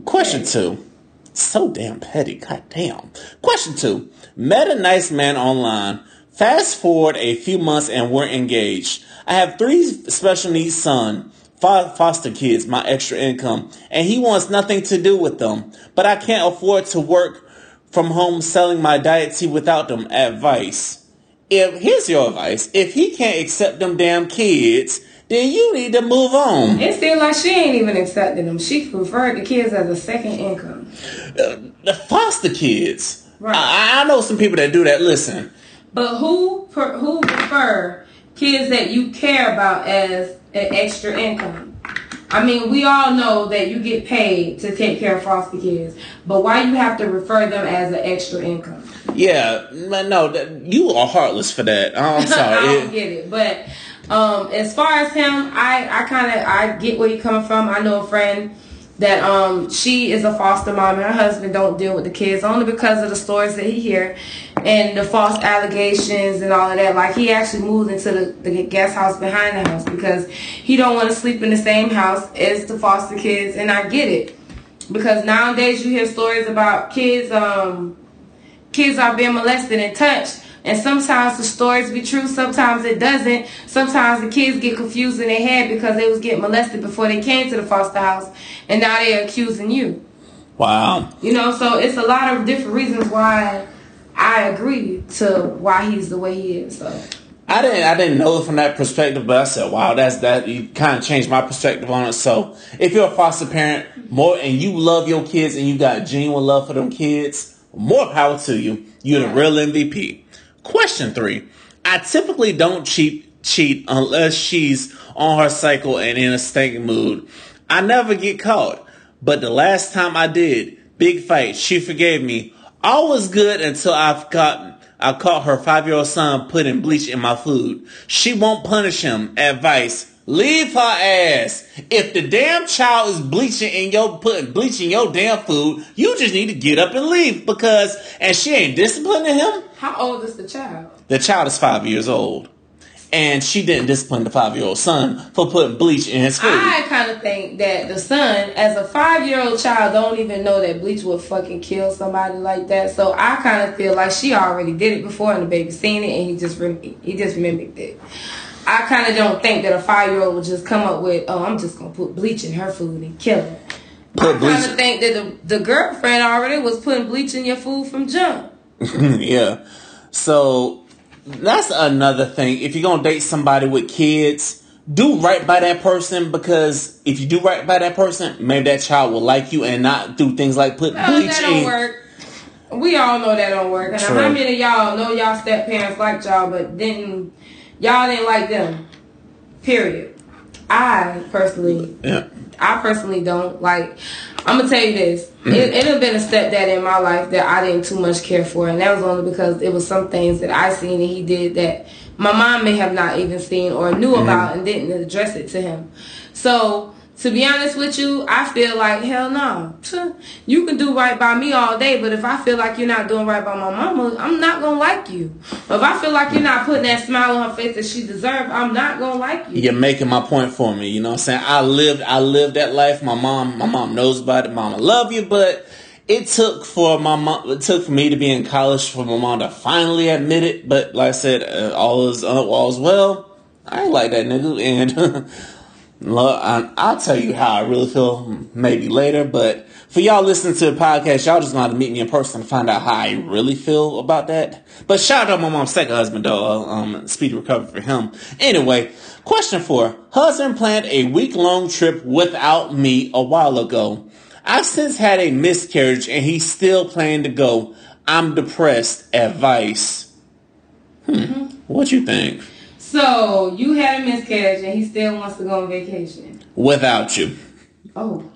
Question two. So damn petty. God damn. Question two. Met a nice man online. Fast forward a few months and we're engaged. I have three special needs son, foster kids, my extra income, and he wants nothing to do with them. But I can't afford to work from home selling my diet tea without them. Advice. If here's your advice, if he can't accept them damn kids, then you need to move on. It seems like she ain't even accepting them. She preferred the kids as a second income. the foster kids. Right. I, I know some people that do that. Listen, But who per, who prefer kids that you care about as an extra income? I mean, we all know that you get paid to take care of foster kids, but why you have to refer them as an extra income? Yeah, no, you are heartless for that. I'm sorry. I don't get it, but um, as far as him, I I kind of I get where you're coming from. I know a friend that um she is a foster mom and her husband don't deal with the kids only because of the stories that he hear and the false allegations and all of that. Like he actually moved into the, the guest house behind the house because he don't want to sleep in the same house as the foster kids and I get it. Because nowadays you hear stories about kids um kids are being molested and touched and sometimes the stories be true, sometimes it doesn't. Sometimes the kids get confused in their head because they was getting molested before they came to the foster house, and now they're accusing you. Wow. You know, so it's a lot of different reasons why I agree to why he's the way he is. So. I didn't I didn't know it from that perspective, but I said, wow, that's that you kind of changed my perspective on it. So if you're a foster parent, more and you love your kids and you got genuine love for them kids, more power to you. You're the real MVP. Question three. I typically don't cheat cheat unless she's on her cycle and in a stinking mood. I never get caught. But the last time I did, big fight, she forgave me. All was good until I've got I caught her five year old son putting bleach in my food. She won't punish him. Advice. Leave her ass. If the damn child is bleaching in your putting bleach in your damn food, you just need to get up and leave because and she ain't disciplining him. How old is the child? The child is five years old. And she didn't discipline the five year old son for putting bleach in his food. I kind of think that the son, as a five year old child, don't even know that bleach would fucking kill somebody like that. So I kind of feel like she already did it before, and the baby seen it, and he just he just mimicked it. I kind of don't think that a five year old would just come up with, oh, I'm just gonna put bleach in her food and kill her. Put I kind of think that the, the girlfriend already was putting bleach in your food from jump. yeah. So that's another thing. If you're gonna date somebody with kids, do right by that person because if you do right by that person, maybe that child will like you and not do things like put no, bleach that don't in. Work. We all know that don't work. And True. how many of y'all know y'all step parents like y'all, but didn't y'all didn't like them? Period. I personally, yeah. I personally don't like. I'm gonna tell you this. Mm-hmm. It, it had been a stepdad in my life that I didn't too much care for, and that was only because it was some things that I seen and he did that my mom may have not even seen or knew mm-hmm. about and didn't address it to him. So to be honest with you, I feel like hell no. You can do right by me all day, but if I feel like you're not doing right by my mama, I'm not gonna like you. If I feel like you're not putting that smile on her face that she deserves, I'm not gonna like you. You're making my point for me. You know what I'm saying? I lived, I lived that life. My mom, my mom knows about it. Mama love you, but it took for my mom, it took for me to be in college for my mom to finally admit it. But like I said, uh, all is uh, all is well. I ain't like that nigga, and. I'll tell you how I really feel maybe later, but for y'all listening to the podcast, y'all just gonna meet me in person to find out how I really feel about that. But shout out my mom's second husband though, um, speedy recovery for him. Anyway, question four. Husband planned a week long trip without me a while ago. I've since had a miscarriage and he still planned to go. I'm depressed. Advice. Hmm. What you think? So you had a miscarriage and he still wants to go on vacation. Without you. Oh.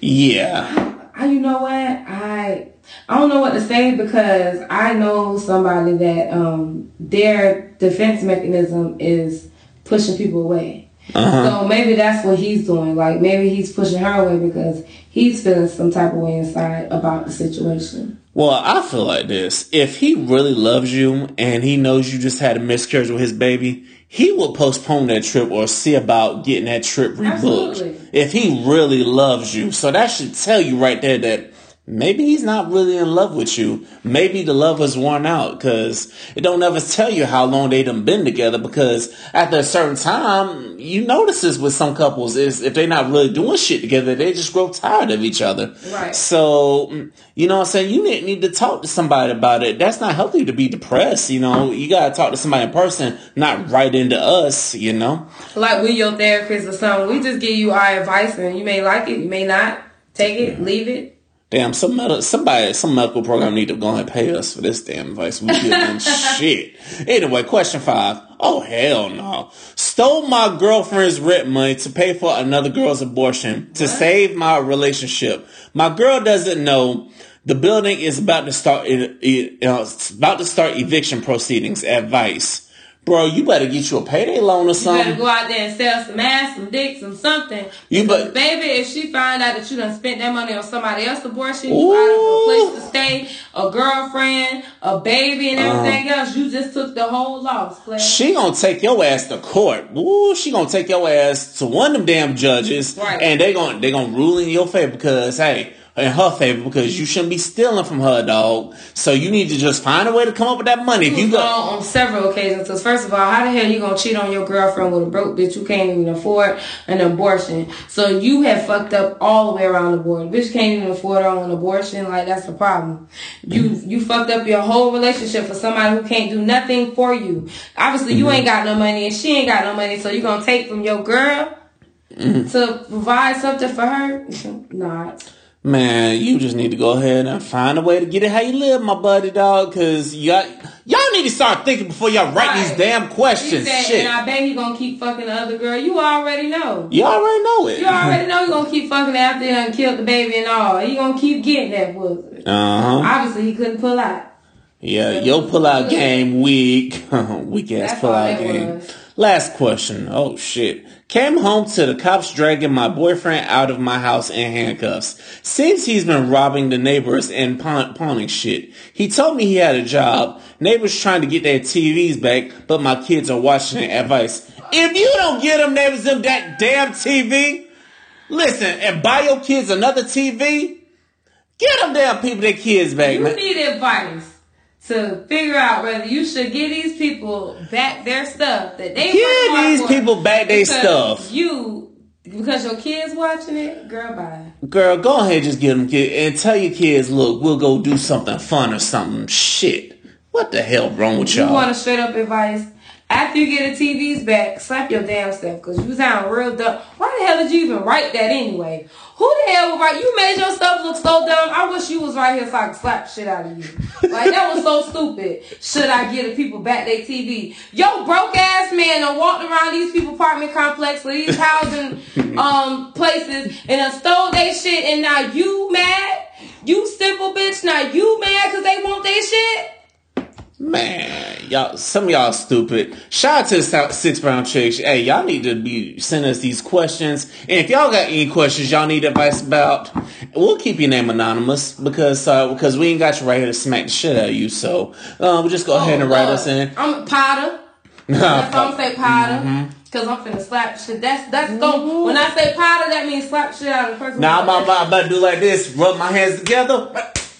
Yeah. I, you know what? I I don't know what to say because I know somebody that um their defense mechanism is pushing people away. Uh-huh. So maybe that's what he's doing. Like maybe he's pushing her away because he's feeling some type of way inside about the situation. Well, I feel like this. If he really loves you and he knows you just had a miscarriage with his baby, he will postpone that trip or see about getting that trip rebooked. Absolutely. If he really loves you. So that should tell you right there that maybe he's not really in love with you. Maybe the love was worn out because it don't ever tell you how long they done been together because after a certain time, you notice this with some couples is if they're not really doing shit together, they just grow tired of each other. Right. So, mm, you know what I'm saying? You need, need to talk to somebody about it. That's not healthy to be depressed, you know? You gotta talk to somebody in person, not right into us, you know? Like we your therapist or something. We just give you our advice and you may like it, you may not. Take it, leave it Damn, some med- somebody, some medical program need to go and pay us for this damn advice. We giving shit. Anyway, question five. Oh hell no! Stole my girlfriend's rent money to pay for another girl's abortion to save my relationship. My girl doesn't know the building is about to start. It, it, uh, it's about to start eviction proceedings. Advice. Bro, you better get you a payday loan or something. You better go out there and sell some ass, some dick, some something. You but baby, if she find out that you done spent that money on somebody else's abortion, you out of a place to stay, a girlfriend, a baby, and uh-huh. everything else, you just took the whole loss. She gonna take your ass to court. Ooh, she gonna take your ass to one of them damn judges, Right. and they gonna they gonna rule in your favor because hey, in her favor because you shouldn't be stealing from her, dog. So you need to just find a way to come up with that money. If You go on several occasions. Because first of all, how the hell you gonna cheat on your girlfriend with a broke bitch who can't even afford an abortion? So you have fucked up all the way around the board. Bitch can't even afford her own abortion. Like that's the problem. You you fucked up your whole relationship for somebody who can't do nothing for you. Obviously, you ain't got no money and she ain't got no money. So you gonna take from your girl mm-hmm. to provide something for her? Not. Man, you just need to go ahead and find a way to get it how you live, my buddy, dog. Because y'all y'all need to start thinking before y'all write Right. these damn questions. said, Shit, and I bet he gonna keep fucking the other girl. You already know. you already know it. You already know he gonna keep fucking after he done killed the baby and all. He gonna keep getting that pussy. Uh huh. Obviously, he couldn't pull out. Yeah, your pull out game weak. weak ass pullout that game. was. Last question. Oh shit. Came home to the cops dragging my boyfriend out of my house in handcuffs. Since he's been robbing the neighbors and pawn- pawning shit. He told me he had a job. Neighbors trying to get their TVs back, but my kids are watching it. Advice. If you don't get them neighbors them that damn TV, listen, and buy your kids another TV, get them damn people their kids back, You man. need advice to figure out whether you should give these people back their stuff that they want. Give these people back their stuff. You because your kids watching it, girl, bye. Girl, go ahead, just give them kid and tell your kids, look, we'll go do something fun or something. Shit, what the hell wrong with y'all? y'all? want a straight up advice? After you get the TVs back, slap your damn stuff because you sound real dumb. Why the hell did you even write that anyway? Who the hell would write? You made your stuff look so dumb. I wish you was right here so I could slap shit out of you. Like that was so stupid. Should I give the people back their TV? Yo, broke ass man done walked around these people apartment complex these housing um places and done stole their shit and now you mad? You simple bitch, now you mad because they want their shit? Man, y'all, some of y'all stupid. Shout out to the six brown chicks. Hey, y'all need to be sending us these questions. And if y'all got any questions y'all need advice about, we'll keep your name anonymous because uh, because we ain't got you right here to smack the shit out of you. So uh, we'll just go ahead and write Oh, us in. I'm Potter. That's why I'm say Potter. Cause I'm finna slap shit. That's that's going when I say Potter, that means slap shit out of the person. Now I'm about, about, about to do like this, rub my hands together,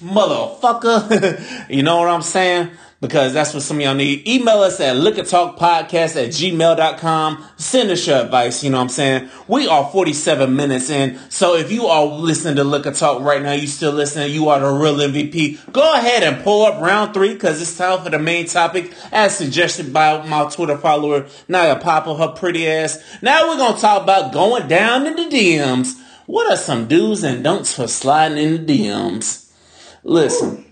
motherfucker. you know what I'm saying? Because that's what some of y'all need. Email us at liquortalkpodcast at gmail.com. Send us your advice, you know what I'm saying? We are 47 minutes in, so if you are listening to Liquor Talk right now, you still listening, you are the real MVP. Go ahead and pull up round three, because it's time for the main topic, as suggested by my Twitter follower, Naya Papa, her pretty ass. Now we're gonna talk about going down in the DMs. What are some do's and don'ts for sliding in the DMs? Listen,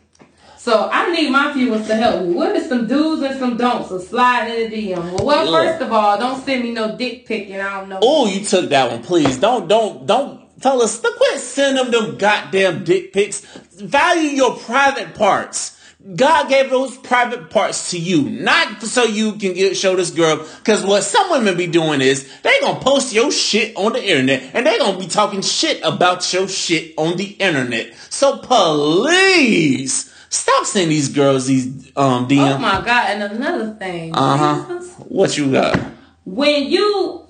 So I need my viewers to help me. What is some do's and some don'ts of sliding in the DM? Well, well, first of all, don't send me no dick pic and I don't know. oh, you took that one, please. Don't, don't, don't tell us. Don't quit sending them them goddamn dick pics. Value your private parts. God gave those private parts to you, not so you can get show this girl. Because what some women be doing is they gonna post your shit on the internet, and they gonna be talking shit about your shit on the internet. So please stop sending these girls these um Oh my god! And another thing, Uh huh. What you got? when you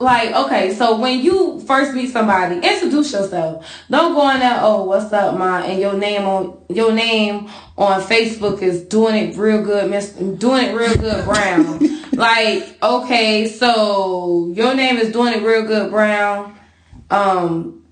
like okay so when you first meet somebody introduce yourself don't go on there oh what's up ma and your name on your name on facebook is doing it real good miss doing it real good brown like okay so your name is doing it real good brown um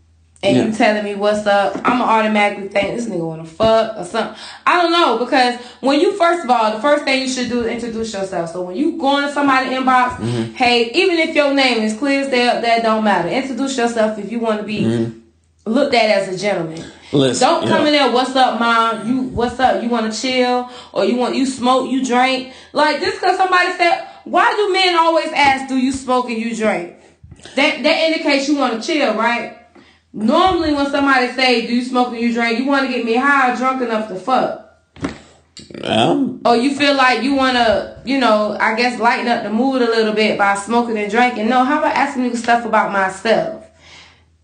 and Yeah. you telling me what's up, I'm automatically think this nigga wanna fuck or something. I don't know because when you first of all, the first thing you should do is introduce yourself. So when you go into somebody's inbox, mm-hmm. hey, even if your name is clear as day, that don't matter. Introduce yourself if you want to be mm-hmm. looked at as a gentleman. Listen, Don't come yeah. in there. What's up, mom? You what's up? You want to chill or you want you smoke? You drink? Like just because somebody said, why do men always ask, do you smoke and you drink? That that indicates you want to chill, right? Normally, when somebody say, do you smoke and you drink, you want to get me high or drunk enough to fuck. Um, Or you feel like you want to, you know, I guess lighten up the mood a little bit by smoking and drinking. No, how about asking me stuff about myself?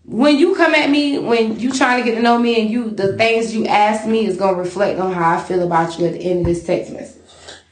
When you come at me, when you trying to get to know me and you, the things you ask me is going to reflect on how I feel about you at the end of this text message.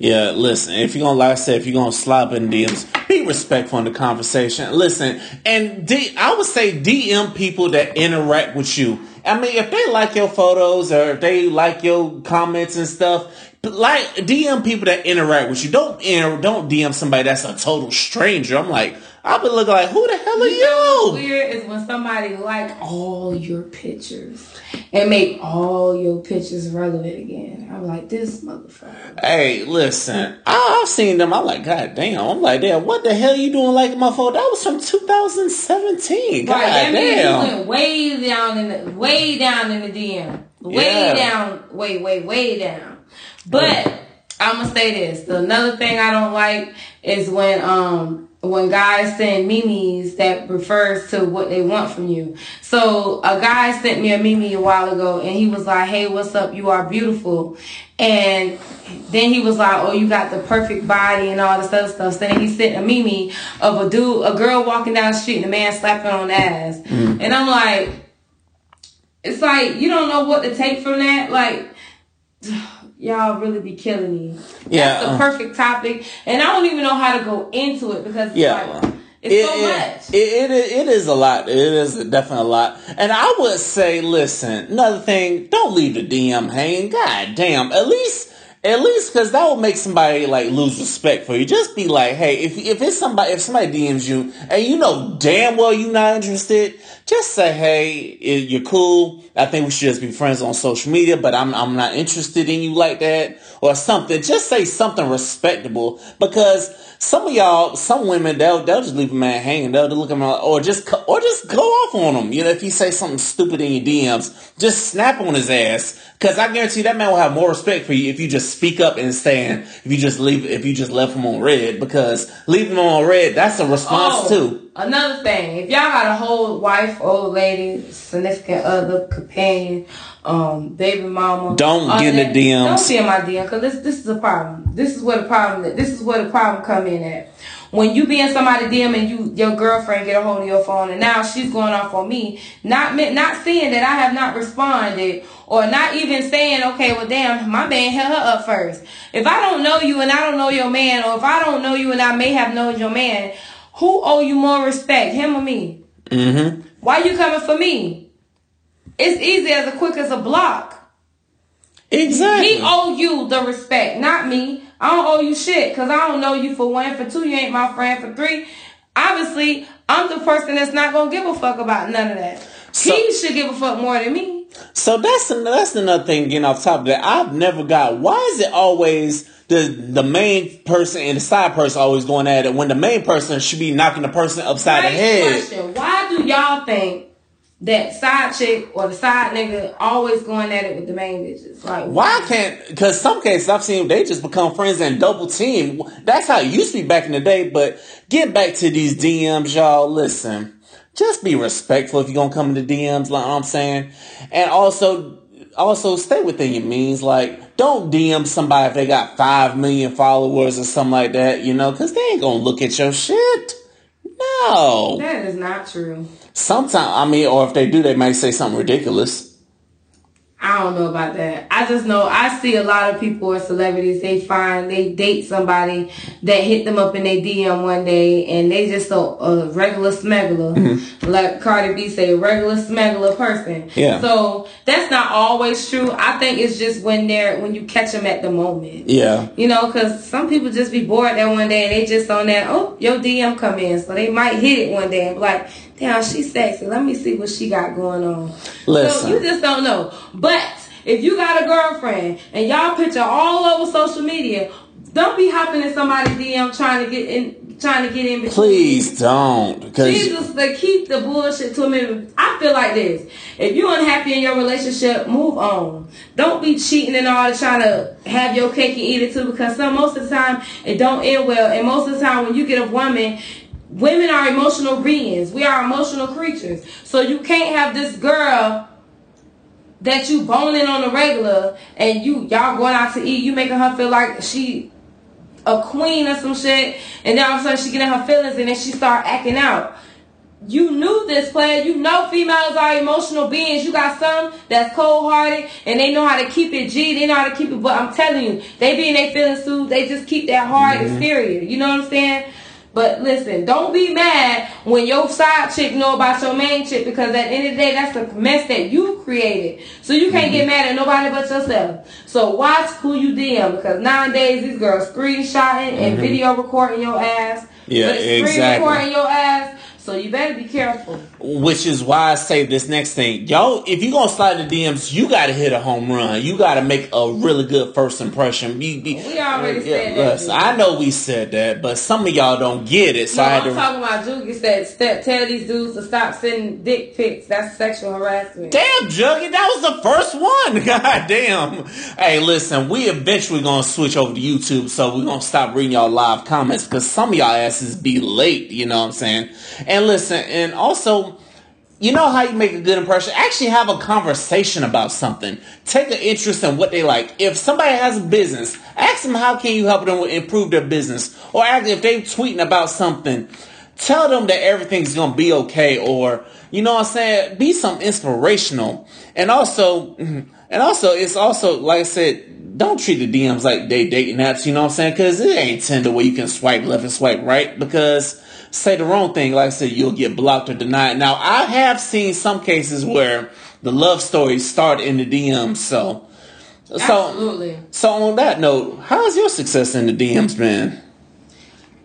Yeah, listen, if you're gonna, like said, if you're gonna slop in DMs, be respectful in the conversation. Listen, and D, I would say DM people that interact with you. I mean, if they like your photos or if they like your comments and stuff, like DM people that interact with you. Don't don't DM somebody that's a total stranger. I'm like, I'll be looking like, who the hell are You you? weird is when somebody like all your pictures and make all your pictures relevant again. I'm like, this motherfucker. Hey, listen, I, I've seen them. I'm like, God damn. I'm like, damn, what the hell you doing like my photo? That was from 2017. God Right, that means damn. went way down in the way down in the DM, way Yeah. down, way way way down. But I'm gonna say this: the another thing I don't like is when um when guys send memes that refers to what they want from you. So a guy sent me a meme a while ago, and he was like, "Hey, what's up? You are beautiful," and then he was like, "Oh, you got the perfect body and all this other stuff." So then he sent a meme of a dude, a girl walking down the street, and a man slapping on the ass, mm. and I'm like, it's like you don't know what to take from that, like. Y'all really be killing me. Yeah, That's the uh. perfect topic, and I don't even know how to go into it because it's Yeah. like it's It- so it- much. It, it, it is a lot. It is definitely a lot. And I would say, listen, another thing, don't leave the DM hanging. God damn. At least, at least, because that will make somebody like lose respect for you. Just be like, hey, if if it's somebody, if somebody DMs you and you know damn well you're not interested, just say, hey, you're cool. I think we should just be friends on social media, but I'm I'm not interested in you like that or something. Just say something respectable because some of y'all, some women, they'll they'll just leave a man hanging. They'll look at him or just or just go off on him. You know, if you say something stupid in your DMs, just snap on his ass. Because I guarantee that man will have more respect for you if you just speak up and stand. If you just leave, if you just left him on red, because leaving him on red, that's a response oh. too. Another thing, if y'all got a whole wife, old lady, significant other, companion, um, baby mama, Don't get in that, the DMs. Don't in my DM because this this is a problem. This is where the problem. This is where the problem come in at. When you be in somebody DM and you your girlfriend get a hold of your phone and now she's going off on me, not me- not seeing that I have not responded or not even saying, okay, well damn, my man held her up first. If I don't know you and I don't know your man, or if I don't know you and I may have known your man, who owe you more respect, him or me? Mm-hmm. Why you coming for me? It's easy as a quick as a block. Exactly. He owe you the respect, not me. I don't owe you shit because I don't know you for one. For two, you ain't my friend. For three, obviously, I'm the person that's not gonna give a fuck about none of that. So- he should give a fuck more than me. So that's that's another thing. Getting off top of that, I've never got. Why is it always the the main person and the side person always going at it when the main person should be knocking the person upside the head? question. Why do y'all think that side chick or the side nigga always going at it with the main bitches? Like Why can't? Because some cases I've seen they just become friends and double team. That's how it used to be back in the day. But get back to these DMs, y'all. Listen, just be respectful if you're gonna come into DMs. Like I'm saying, and also, also stay within your means. Like, don't DM somebody if they got five million followers or something like that. You know, because they ain't gonna look at your shit. No. That is not true. Sometimes I mean, or if they do, they might say something ridiculous. I don't know about that. I just know I see a lot of people or celebrities. They find they date somebody that hit them up in their DM one day, and they just a, a regular schmegular, mm-hmm. like Cardi B say, a regular schmegular person. Yeah. So that's not always true. I think it's just when they're when you catch them at the moment. Yeah. You know, because some people just be bored that one day and they just on that, oh, your DM come in. So they might hit it one day and be like, damn, she's sexy. Let me see what she got going on. Listen. So you just don't know. But if you got a girlfriend and y'all picture all over social media, don't be hopping in somebody's DM trying to get in trying to get in between. Please don't. Jesus, to keep the bullshit to a minimum. I feel like this. If you're unhappy in your relationship, move on. Don't be cheating and all to trying to have your cake and eat it too because some most of the time it don't end well. And most of the time when you get a woman, women are emotional beings. We are emotional creatures. So you can't have this girl that you boning on the regular and you y'all going out to eat, you making her feel like she a queen or some shit, and then all of a sudden she get in her feelings and then she start acting out. You knew this player. You know females are emotional beings. You got some that's cold hearted and they know how to keep it G. They know how to keep it. But I'm telling you, they be in their feelings too. They just keep that hard mm-hmm. exterior. You know what I'm saying? But listen, don't be mad when your side chick know about your main chick because at the end of the day, that's the mess that you created. So you can't mm-hmm. get mad at nobody but yourself. So watch who you DM because nowadays these girls screenshotting and mm-hmm. video recording your ass. Yeah, but exactly. Screen recording your ass so you better be careful. Which is why I say this next thing. Y'all, if you're going to slide the DMs, you got to hit a home run. You got to make a really good first impression. we already uh, said yeah, that. I know we said that, but some of y'all don't get it. So no, I am talking about Juggy said, step, tell these dudes to stop sending dick pics. That's sexual harassment. Damn, Juggy, that was the first one. God damn. Hey, listen, we eventually going to switch over to YouTube, so we're going to stop reading y'all live comments because some of y'all asses be late, you know what I'm saying? And listen, and also, you know how you make a good impression? Actually have a conversation about something. Take an interest in what they like. If somebody has a business, ask them how can you help them improve their business. Or if they're tweeting about something, tell them that everything's gonna be okay. Or, you know what I'm saying? Be some inspirational. And also, and also, it's also, like I said, don't treat the DMs like they dating apps, you know what I'm saying? Cause it ain't Tinder where you can swipe left and swipe right. Because say the wrong thing, like I said, you'll get blocked or denied. Now, I have seen some cases where the love stories start in the DMs. So, so, Absolutely. so on that note, how's your success in the DMs been?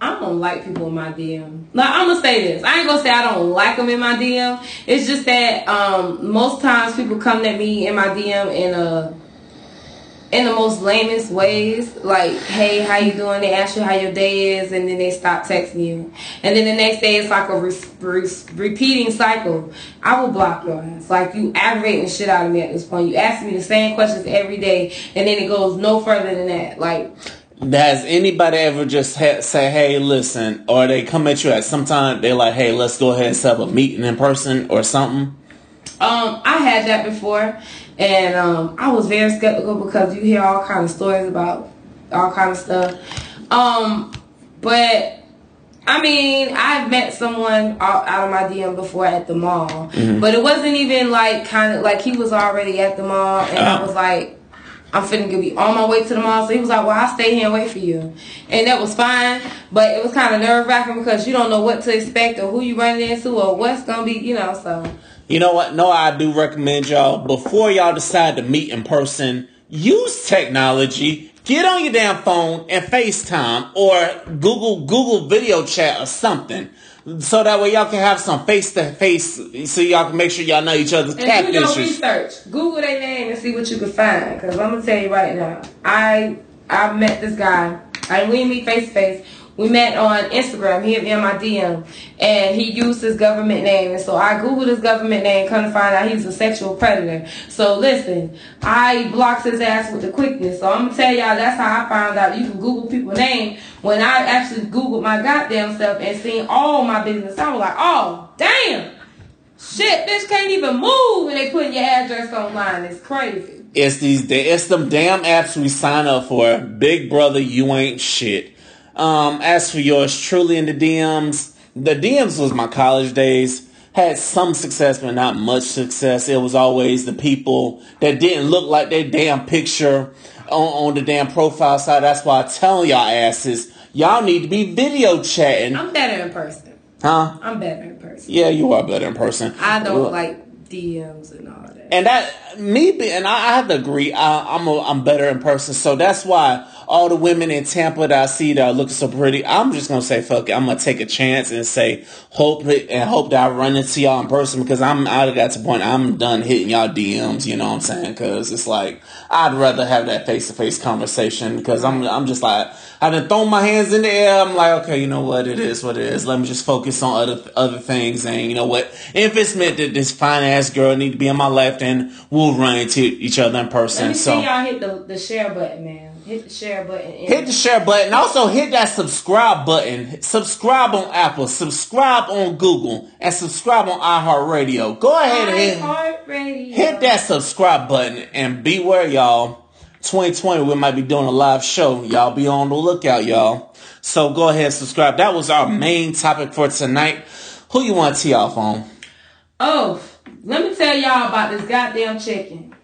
I don't like people in my DM. Like I'm gonna say this. I ain't gonna say I don't like them in my DM. It's just that um, most times people come at me in my DM in a in the most lamest ways, like, hey, how you doing? They ask you how your day is, and then they stop texting you. And then the next day, it's like a re- re- repeating cycle. I will block your ass. Like, you aggravating shit out of me at this point. You ask me the same questions every day, and then it goes no further than that. Like, has anybody ever just ha- say, "Hey, listen," or they come at you at some time? They're like, "Hey, let's go ahead and set up a meeting in person or something." Um, I had that before, and um, I was very skeptical because you hear all kind of stories about all kind of stuff. Um, but I mean, I've met someone out, out of my DM before at the mall, mm-hmm. but it wasn't even like kind of like he was already at the mall, and I was like, I'm finna be on my way to the mall. So he was like, well, I'll stay here and wait for you. And that was fine. But it was kind of nerve wracking because you don't know what to expect or who you running into or what's going to be, you know, so. You know what? No, I do recommend y'all before y'all decide to meet in person, use technology. Get on your damn phone and FaceTime or Google Google video chat or something. So that way y'all can have some face to face so y'all can make sure y'all know each other's and do your research. Google their name and see what you can find. Cause I'm gonna tell you right now, I I met this guy. I we meet face to face. We met on Instagram. He hit me on my DM, and he used his government name. And so I googled his government name, come to find out he's a sexual predator. So listen, I blocked his ass with the quickness. So I'm gonna tell y'all that's how I found out you can Google people's name. When I actually Googled my goddamn stuff and seen all my business, I was like, oh damn. Shit, bitch can't even move and they putting your address online. It's crazy. It's these it's them damn apps we sign up for. Big brother, you ain't shit. Um, as for yours truly in the DMs, the DMs was my college days. Had some success, but not much success. It was always the people that didn't look like their damn picture on, on the damn profile side. That's why I tell y'all asses, y'all need to be video chatting. I'm better in person. Huh? I'm better in person. Yeah, you are better in person. I don't like DMs and all that. And that me be, and I, I have to agree. I, I'm a, I'm better in person, so that's why all the women in Tampa that I see that are looking so pretty, I'm just gonna say fuck it. I'm gonna take a chance and say hope it, and hope that I run into y'all in person because I'm got to the point I'm done hitting y'all DMs. You know what I'm saying? Because it's like I'd rather have that face to face conversation because I'm I'm just like I done thrown my hands in the air. I'm like, okay, you know what? It is what it is. Let me just focus on other other things. And you know what? If it's meant that this fine ass girl need to be on my left, and we'll run into each other in person. Let me so see y'all hit the, the share button, man. Hit the share button. hit the share button. Also hit that subscribe button. Subscribe on Apple. Subscribe on Google, and subscribe on iHeartRadio. Go ahead and hit, hit that subscribe button, and beware, y'all. 2020, we might be doing a live show. Y'all be on the lookout, y'all. So go ahead and subscribe. That was our main topic for tonight. Who you want to tee off on? Oh, let me tell y'all about this goddamn chicken.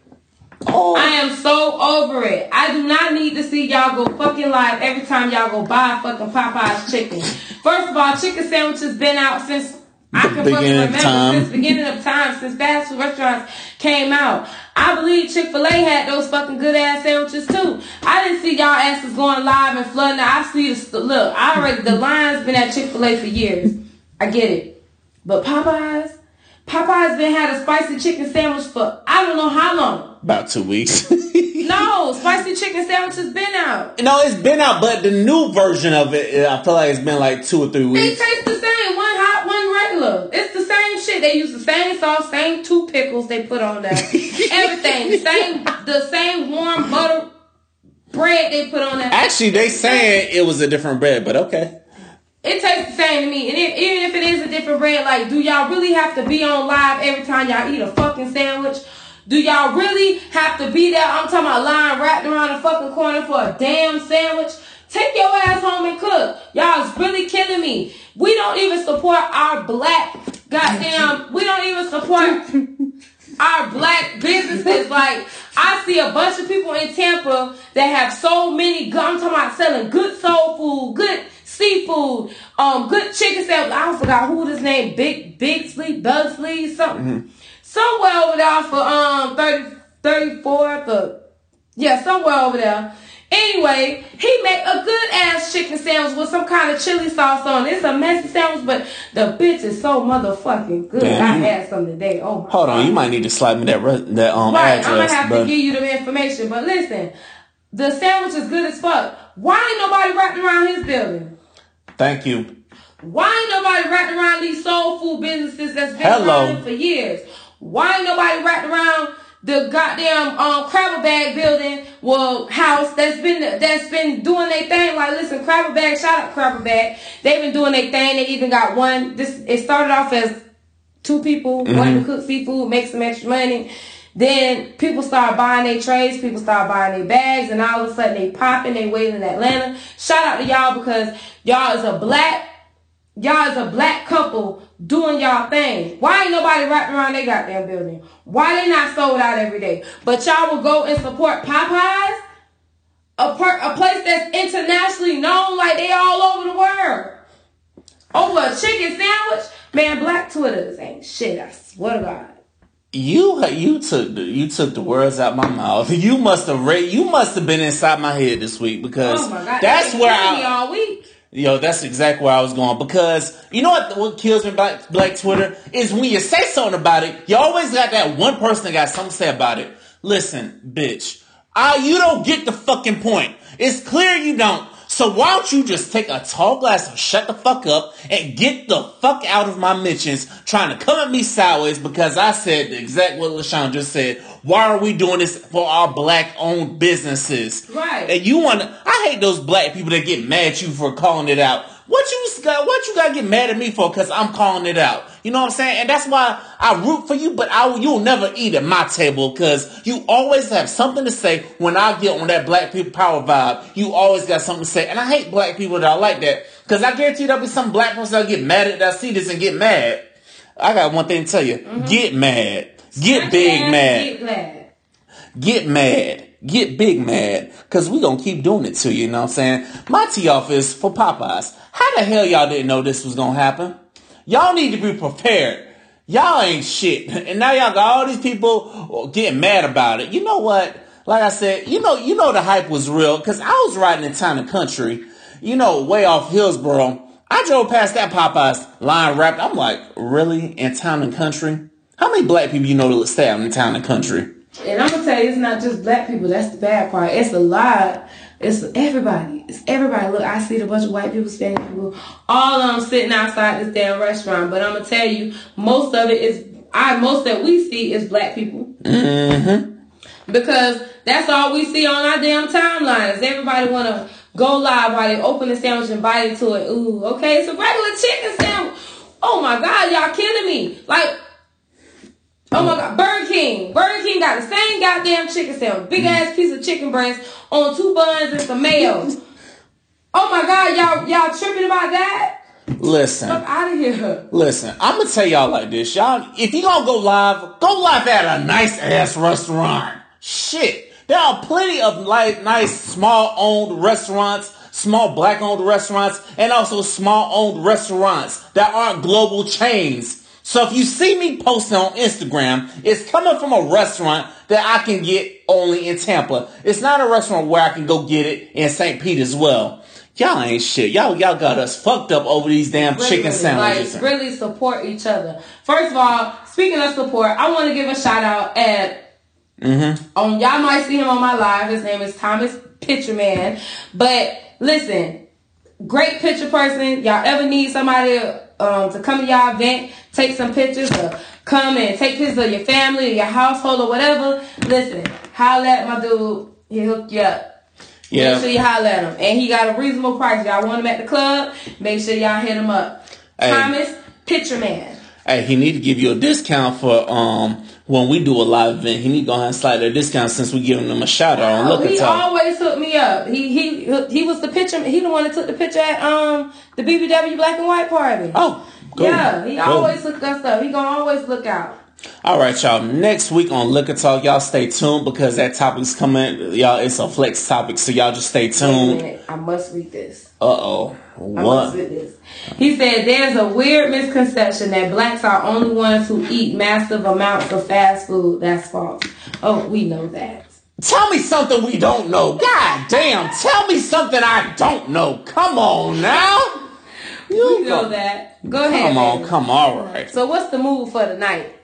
Oh, I am so over it. I do not need to see y'all go fucking live every time y'all go buy fucking Popeye's chicken. First of all, chicken sandwiches been out since I can fucking remember since beginning of time since fast food restaurants came out. I believe Chick Fil A had those fucking good ass sandwiches too. I didn't see y'all asses going live and flooding. I see the look. I already the line's been at Chick Fil A for years. I get it, but Popeyes, Popeyes been had a spicy chicken sandwich for I don't know how long. about two weeks. No, spicy chicken sandwich has been out. no, it's been out, but the new version of it, I feel like it's been like two or three weeks. They taste the same. One hot, one regular. It's the same shit. They use the same sauce, same two pickles they put on that. Everything. The same the same warm butter bread they put on that. Actually, they saying it was a different bread, but okay. It tastes the same to me. And if, even if it is a different bread, like, do y'all really have to be on live every time y'all eat a fucking sandwich? Do y'all really have to be there? I'm talking about lying wrapped around the fucking corner for a damn sandwich. Take your ass home and cook. Y'all is really killing me. We don't even support our black goddamn. We don't even support our black businesses. Like I see a bunch of people in Tampa that have so many. good- I'm talking about selling good soul food, good seafood, um, good chicken sandwich. I forgot who his name. Big Big Sleep, something. Somewhere over there for um 30, 34th or yeah, somewhere over there. Anyway, he made a good ass chicken sandwich with some kind of chili sauce on it. It's a messy sandwich, but the bitch is so motherfucking good. Damn. I had some today. Oh my Hold on, you might need to slide me that re- that um Right, I'm address. gonna have but to give you the information. But listen, the sandwich is good as fuck. Why ain't nobody wrapped around his building? Thank you. Why ain't nobody wrapped around these soul food businesses that's been Hello. running for years? Why ain't nobody wrapped around the goddamn um Crabber Bag building, well house that's been that's been doing their thing? Like, listen, Crabber Bag, shout out Crabber Bag. They've been doing their thing. They even got one. This it started off as two people wanting to cook seafood, make some extra money. Then people start buying their trays, people start buying their bags, and all of a sudden they popping, they waiting in Atlanta. Shout out to y'all because y'all is a black, y'all is a black couple doing y'all thing. Why ain't nobody wrapped around their goddamn building? Why they not sold out every day? But y'all will go and support Popeyes, a, per, a place that's internationally known like they all over the world. Over a chicken sandwich? Man, black Twitters ain't shit, I swear to God. You you took the you took the words out my mouth. You must have read. You must have been inside my head this week because Oh my God. that's where I. all week. Yo, that's exactly where I was going because you know what? What kills me about Black Twitter is when you say something about it, you always got that one person that got something to say about it. Listen, bitch, I you don't get the fucking point. It's clear you don't. So why don't you just take a tall glass and shut the fuck up and get the fuck out of my mentions trying to come at me sideways because I said the exact what LaShawn just said. Why are we doing this for our black owned businesses? Right. And you want to, I hate those black people that get mad at you for calling it out. What you got, what you got to get mad at me for because I'm calling it out. You know what I'm saying? And that's why I root for you, but I, will- you'll never eat at my table because you always have something to say when I get on that black people power vibe. You always got something to say. And I hate black people that are like that because I guarantee there'll be some black person that'll get mad at that see this and get mad. I got one thing to tell you. Mm-hmm. Get mad. Get big mad. Get glad. Get mad. Get big mad. Cause we gonna keep doing it to you, you know what I'm saying? My tea off is for Popeyes. How the hell y'all didn't know this was gonna happen? Y'all need to be prepared. Y'all ain't shit. And now y'all got all these people getting mad about it. You know what? Like I said, you know, you know the hype was real because I was riding in town and country, you know, way off Hillsborough. I drove past that Popeyes line wrapped. I'm like, really? In town and country? How many black people you know that stay out in town and country? And I'm gonna tell you, it's not just black people. That's the bad part. It's a lot. It's everybody. It's everybody. Look, I see a bunch of white people, Spanish people, all of them sitting outside this damn restaurant. But I'm gonna tell you, most of it is I. Most that we see is black people. Mm-hmm. Because that's all we see on our damn timelines. Everybody wanna go live while they open the sandwich and bite into it. Ooh, okay, it's a regular chicken sandwich. Oh my god, y'all killing me. Like Oh my god, Burger King. Burger King got the same goddamn chicken sandwich. Big ass piece of chicken breast on two buns and some mayo. Oh my god, y'all y'all tripping about that? Listen. Fuck out of here. Listen, I'm gonna tell y'all like this, y'all. If you gonna go live, go live at a nice ass restaurant. Shit, there are plenty of like nice small owned restaurants, small black owned restaurants, and also small owned restaurants that aren't global chains. So if you see me posting on Instagram, it's coming from a restaurant that I can get only in Tampa. It's not a restaurant where I can go get it in St. Pete as well. Y'all ain't shit. Y'all y'all got us fucked up over these damn Really, chicken sandwiches. Like, really support each other. First of all, speaking of support, I want to give a shout out at Mm-hmm. on y'all might see him on my live. His name is Thomas Pitcherman. But listen, great picture person. Y'all ever need somebody um, to come to y'all event, take some pictures, or come and take pictures of your family or your household or whatever? Listen, holla at my dude. He'll hook you up. Yeah. Make sure you holler at him. And he got a reasonable price. Y'all want him at the club? Make sure y'all hit him up. Hey. Thomas Picture Man. Hey, he need to give you a discount for um when we do a live event. He need to go ahead and slide a discount since we giving him a shout out on Look he always hooked me up. He he he was the picture. He the one that took the picture at um the BBW Black and White party. Oh, cool. yeah, he Cool. always hooked us up. He gonna always look out. All right, y'all. Next week on Liquor Talk, y'all stay tuned because that topic's coming. Y'all, it's a flex topic, so y'all just stay tuned. minute, I must read this. Uh oh. I What? must read this. He said there's a weird misconception that blacks are only ones who eat massive amounts of fast food. That's false. Oh, we know that. Tell me something we don't know. God damn. Tell me something I don't know. Come on now. You We know go- that. Go ahead. Come on, baby. come on. All right. So what's the move for tonight?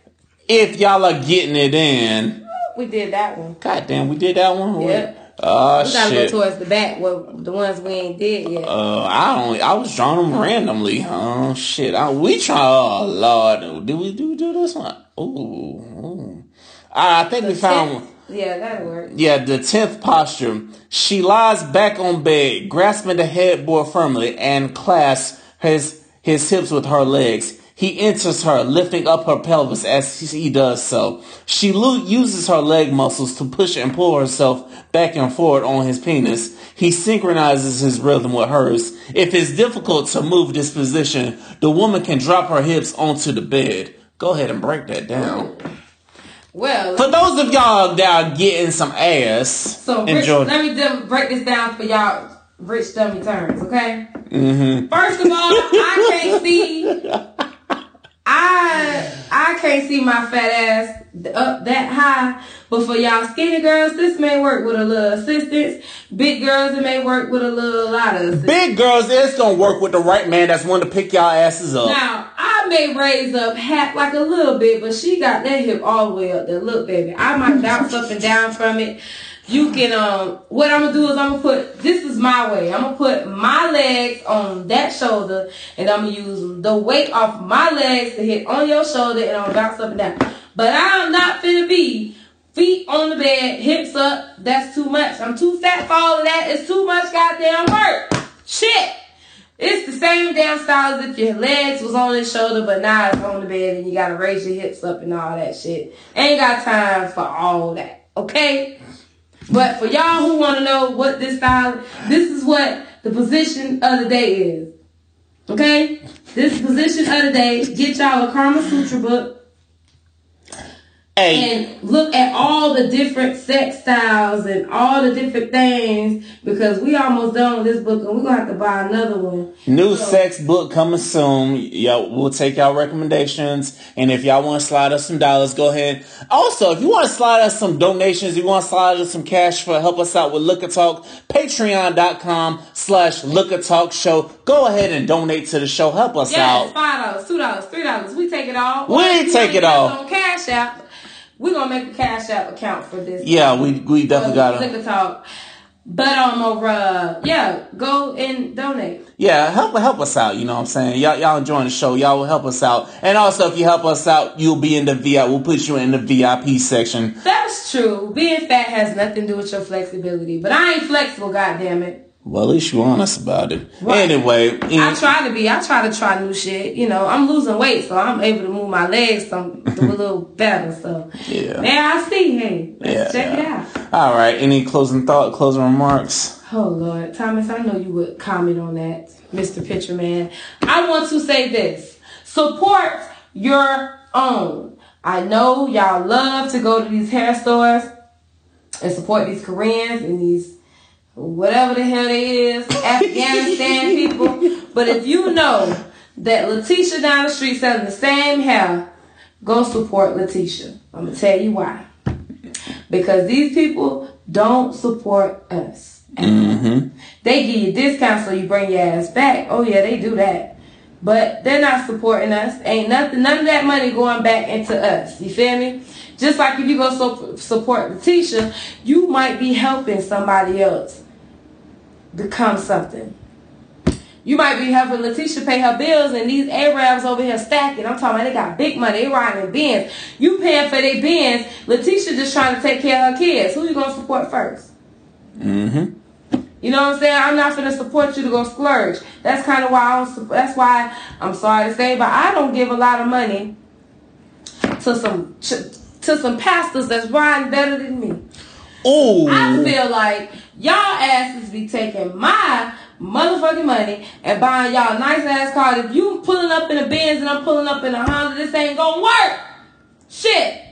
If y'all are getting it in, We did that one. God damn, we did that one. Yeah. Oh We gotta shit. go towards the back. Well, the ones we ain't did yet. Uh, I only I was drawing them randomly. Oh shit! I, we try. Oh lord, did we do do this one? Ooh, ooh. I think we found one. Yeah, that'll work. Yeah, the tenth posture. She lies back on bed, grasping the headboard firmly, and clasps his his hips with her legs. He enters her, lifting up her pelvis as he does so. She lo- uses her leg muscles to push and pull herself back and forward on his penis. He synchronizes his rhythm with hers. If it's difficult to move this position, the woman can drop her hips onto the bed. Go ahead and break that down. Well, For those of y'all that are getting some ass, so enjoy. let me break this down for y'all rich dummy turns, okay? Mm-hmm. First of all, I can't see. I I can't see my fat ass up that high, but for y'all skinny girls, this may work with a little assistance. Big girls, it may work with a little lot of assistance. Big girls, it's gonna work with the right man that's willing to pick y'all asses up. Now, I may raise up hat like a little bit, but she got that hip all the way up there. Look, baby, I might bounce up and down from it. You can, um, what I'm gonna do is I'm gonna put, this is my way. I'm gonna put my legs on that shoulder and I'm gonna use the weight off my legs to hit on your shoulder and gonna bounce up and down. But I'm not finna be feet on the bed, hips up. That's too much. I'm too fat for all of that. It's too much goddamn work. Shit. It's the same damn style as if your legs was on his shoulder, but now it's on the bed and you gotta raise your hips up and all that shit. Ain't got time for all that, okay? But for y'all who wanna know what this style, this is what the position of the day is. Okay? This position of the day, get y'all a Karma Sutra book. And look at all the different sex styles and all the different things because we almost done with this book and we're gonna have to buy another one. New so. sex book coming soon. Y'all, we'll take y'all recommendations. And if y'all want to slide us some dollars, go ahead. Also, if you want to slide us some donations, you want to slide us some cash for help us out with Liquor Talk, patreon.com slash Liquor Talk Show. Go ahead and donate to the show. Help us yes, out. Five dollars, two dollars, three dollars. We take it all. We take it all. On cash out we're gonna make a cash app account for this. Yeah, we we definitely got to talk. But um, uh, yeah, go and donate. Yeah, help help us out. You know what I'm saying? Y'all y'all enjoying the show. Y'all will help us out. And also, if you help us out, you'll be in the VIP. We'll put you in the VIP section. That's true. Being fat has nothing to do with your flexibility. But I ain't flexible. God damn it. Well, at least you're honest about it. Right. Anyway, I try to be. I try to try new shit. You know, I'm losing weight, so I'm able to move my legs some a little better. So yeah, now I see. Hey, yeah, check yeah. it out. All right. Any closing thought? Closing remarks? Oh Lord, Thomas, I know you would comment on that, Mister Pitcher Man. I want to say this: support your own. I know y'all love to go to these hair stores and support these Koreans and these whatever the hell it is, Afghanistan people. But if you know that Letitia down the street selling the same hair, go support Letitia. I'm gonna tell you why. Because these people don't support us. Mm-hmm. They give you discounts so you bring your ass back. Oh yeah, they do that. But they're not supporting us. Ain't nothing, none of that money going back into us. You feel me? Just like if you go so, support Letitia, you might be helping somebody else become something. You might be helping Letitia pay her bills and these Arabs over here stacking. I'm talking about they got big money. They riding in Benz. You paying for their Benz. Letitia just trying to take care of her kids. Who you going to support first? Mm-hmm. You know what I'm saying? I'm not going to support you to go splurge. That's kind of why I'm, that's why I'm sorry to say, but I don't give a lot of money to some to some pastors that's riding better than me. Oh, I feel like y'all asses be taking my motherfucking money and buying y'all nice ass car. If you pulling up in a Benz and I'm pulling up in a Honda, this ain't gonna work. Shit.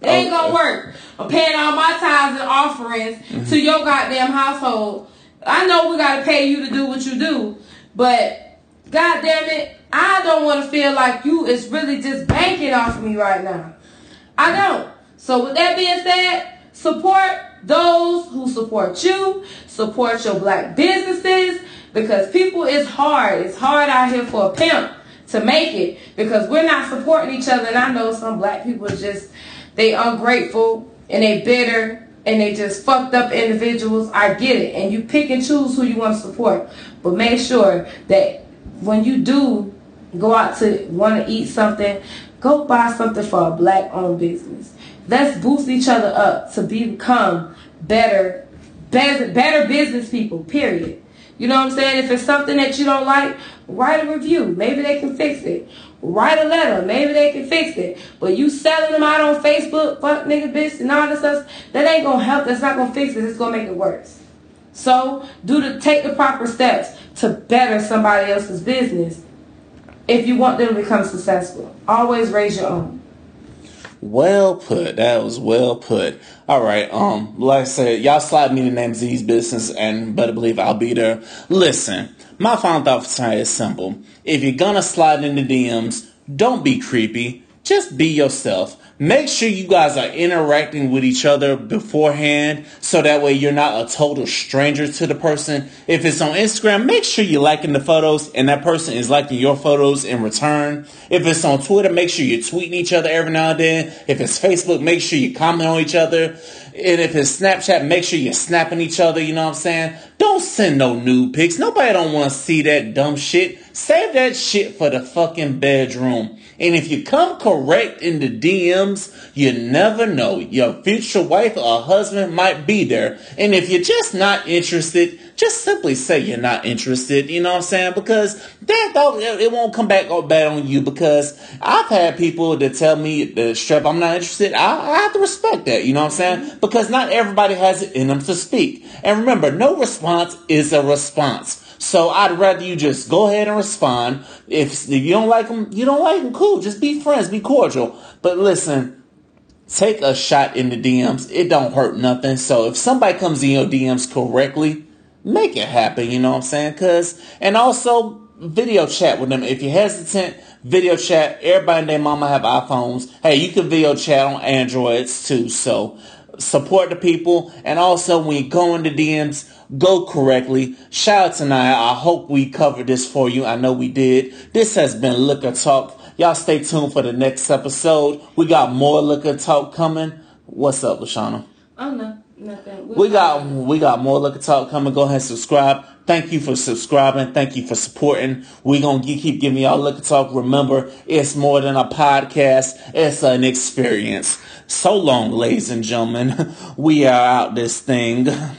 It ain't gonna work. I'm paying all my tithes and offerings mm-hmm. to your goddamn household. I know we gotta pay you to do what you do, but goddamn it, I don't want to feel like you is really just banking off of me right now. I don't. So with that being said, Support those who support you. Support your black businesses because people it's hard. It's hard out here for a pimp to make it because we're not supporting each other. And I know some black people just they ungrateful and they bitter and they just fucked up individuals. I get it. And you pick and choose who you want to support. But make sure that when you do go out to want to eat something, go buy something for a black owned business. Let's boost each other up to become better, better, business people, period. You know what I'm saying? If it's something that you don't like, write a review. Maybe they can fix it. Write a letter. Maybe they can fix it. But you selling them out on Facebook, fuck nigga bitch, and all this stuff, that ain't gonna help. That's not gonna fix it. It's gonna make it worse. So do the take the proper steps to better somebody else's business if you want them to become successful. Always raise your own. Well put. That was well put. All right. Um, like I said, y'all slide me the these businesses and better believe I'll be there. Listen, my final thought for tonight is simple. If you're gonna slide in the DMs, don't be creepy. Just be yourself. Make sure you guys are interacting with each other beforehand so that way you're not a total stranger to the person. If it's on Instagram, make sure you're liking the photos and that person is liking your photos in return. If it's on Twitter, make sure you're tweeting each other every now and then. If it's Facebook, make sure you comment on each other. And if it's Snapchat, make sure you're snapping each other, you know what I'm saying? Don't send no nude pics. Nobody don't want to see that dumb shit. Save that shit for the fucking bedroom. And if you come correct in the DMs, you never know. Your future wife or husband might be there. And if you're just not interested, just simply say you're not interested. You know what I'm saying? Because that it won't come back all bad on you. Because I've had people that tell me the strap I'm not interested. I, I have to respect that. You know what I'm saying? Mm-hmm. Because not everybody has it in them to speak. And remember, no response is a response. So I'd rather you just go ahead and respond. If, if you don't like them, you don't like them. Cool. Just be friends. Be cordial. But listen, take a shot in the DMs. It don't hurt nothing. So if somebody comes in your DMs correctly, make it happen. You know what I'm saying? Cause, and also video chat with them. If you're hesitant, video chat. Everybody and their mama have iPhones. Hey, you can video chat on Androids too. So support the people. And also when you go into DMs, go correctly. Shout out to Nia. I hope we covered this for you. I know we did. This has been Liquor Talk. Y'all stay tuned for the next episode. We got more Liquor Talk coming. What's up, Lashana? Oh no, nothing. We got we got more Liquor Talk coming. Go ahead and subscribe. Thank you for subscribing. Thank you for supporting. We're going to keep giving y'all look Liquor Talk. Remember, it's more than a podcast. It's an experience. So long, ladies and gentlemen. We are out this thing.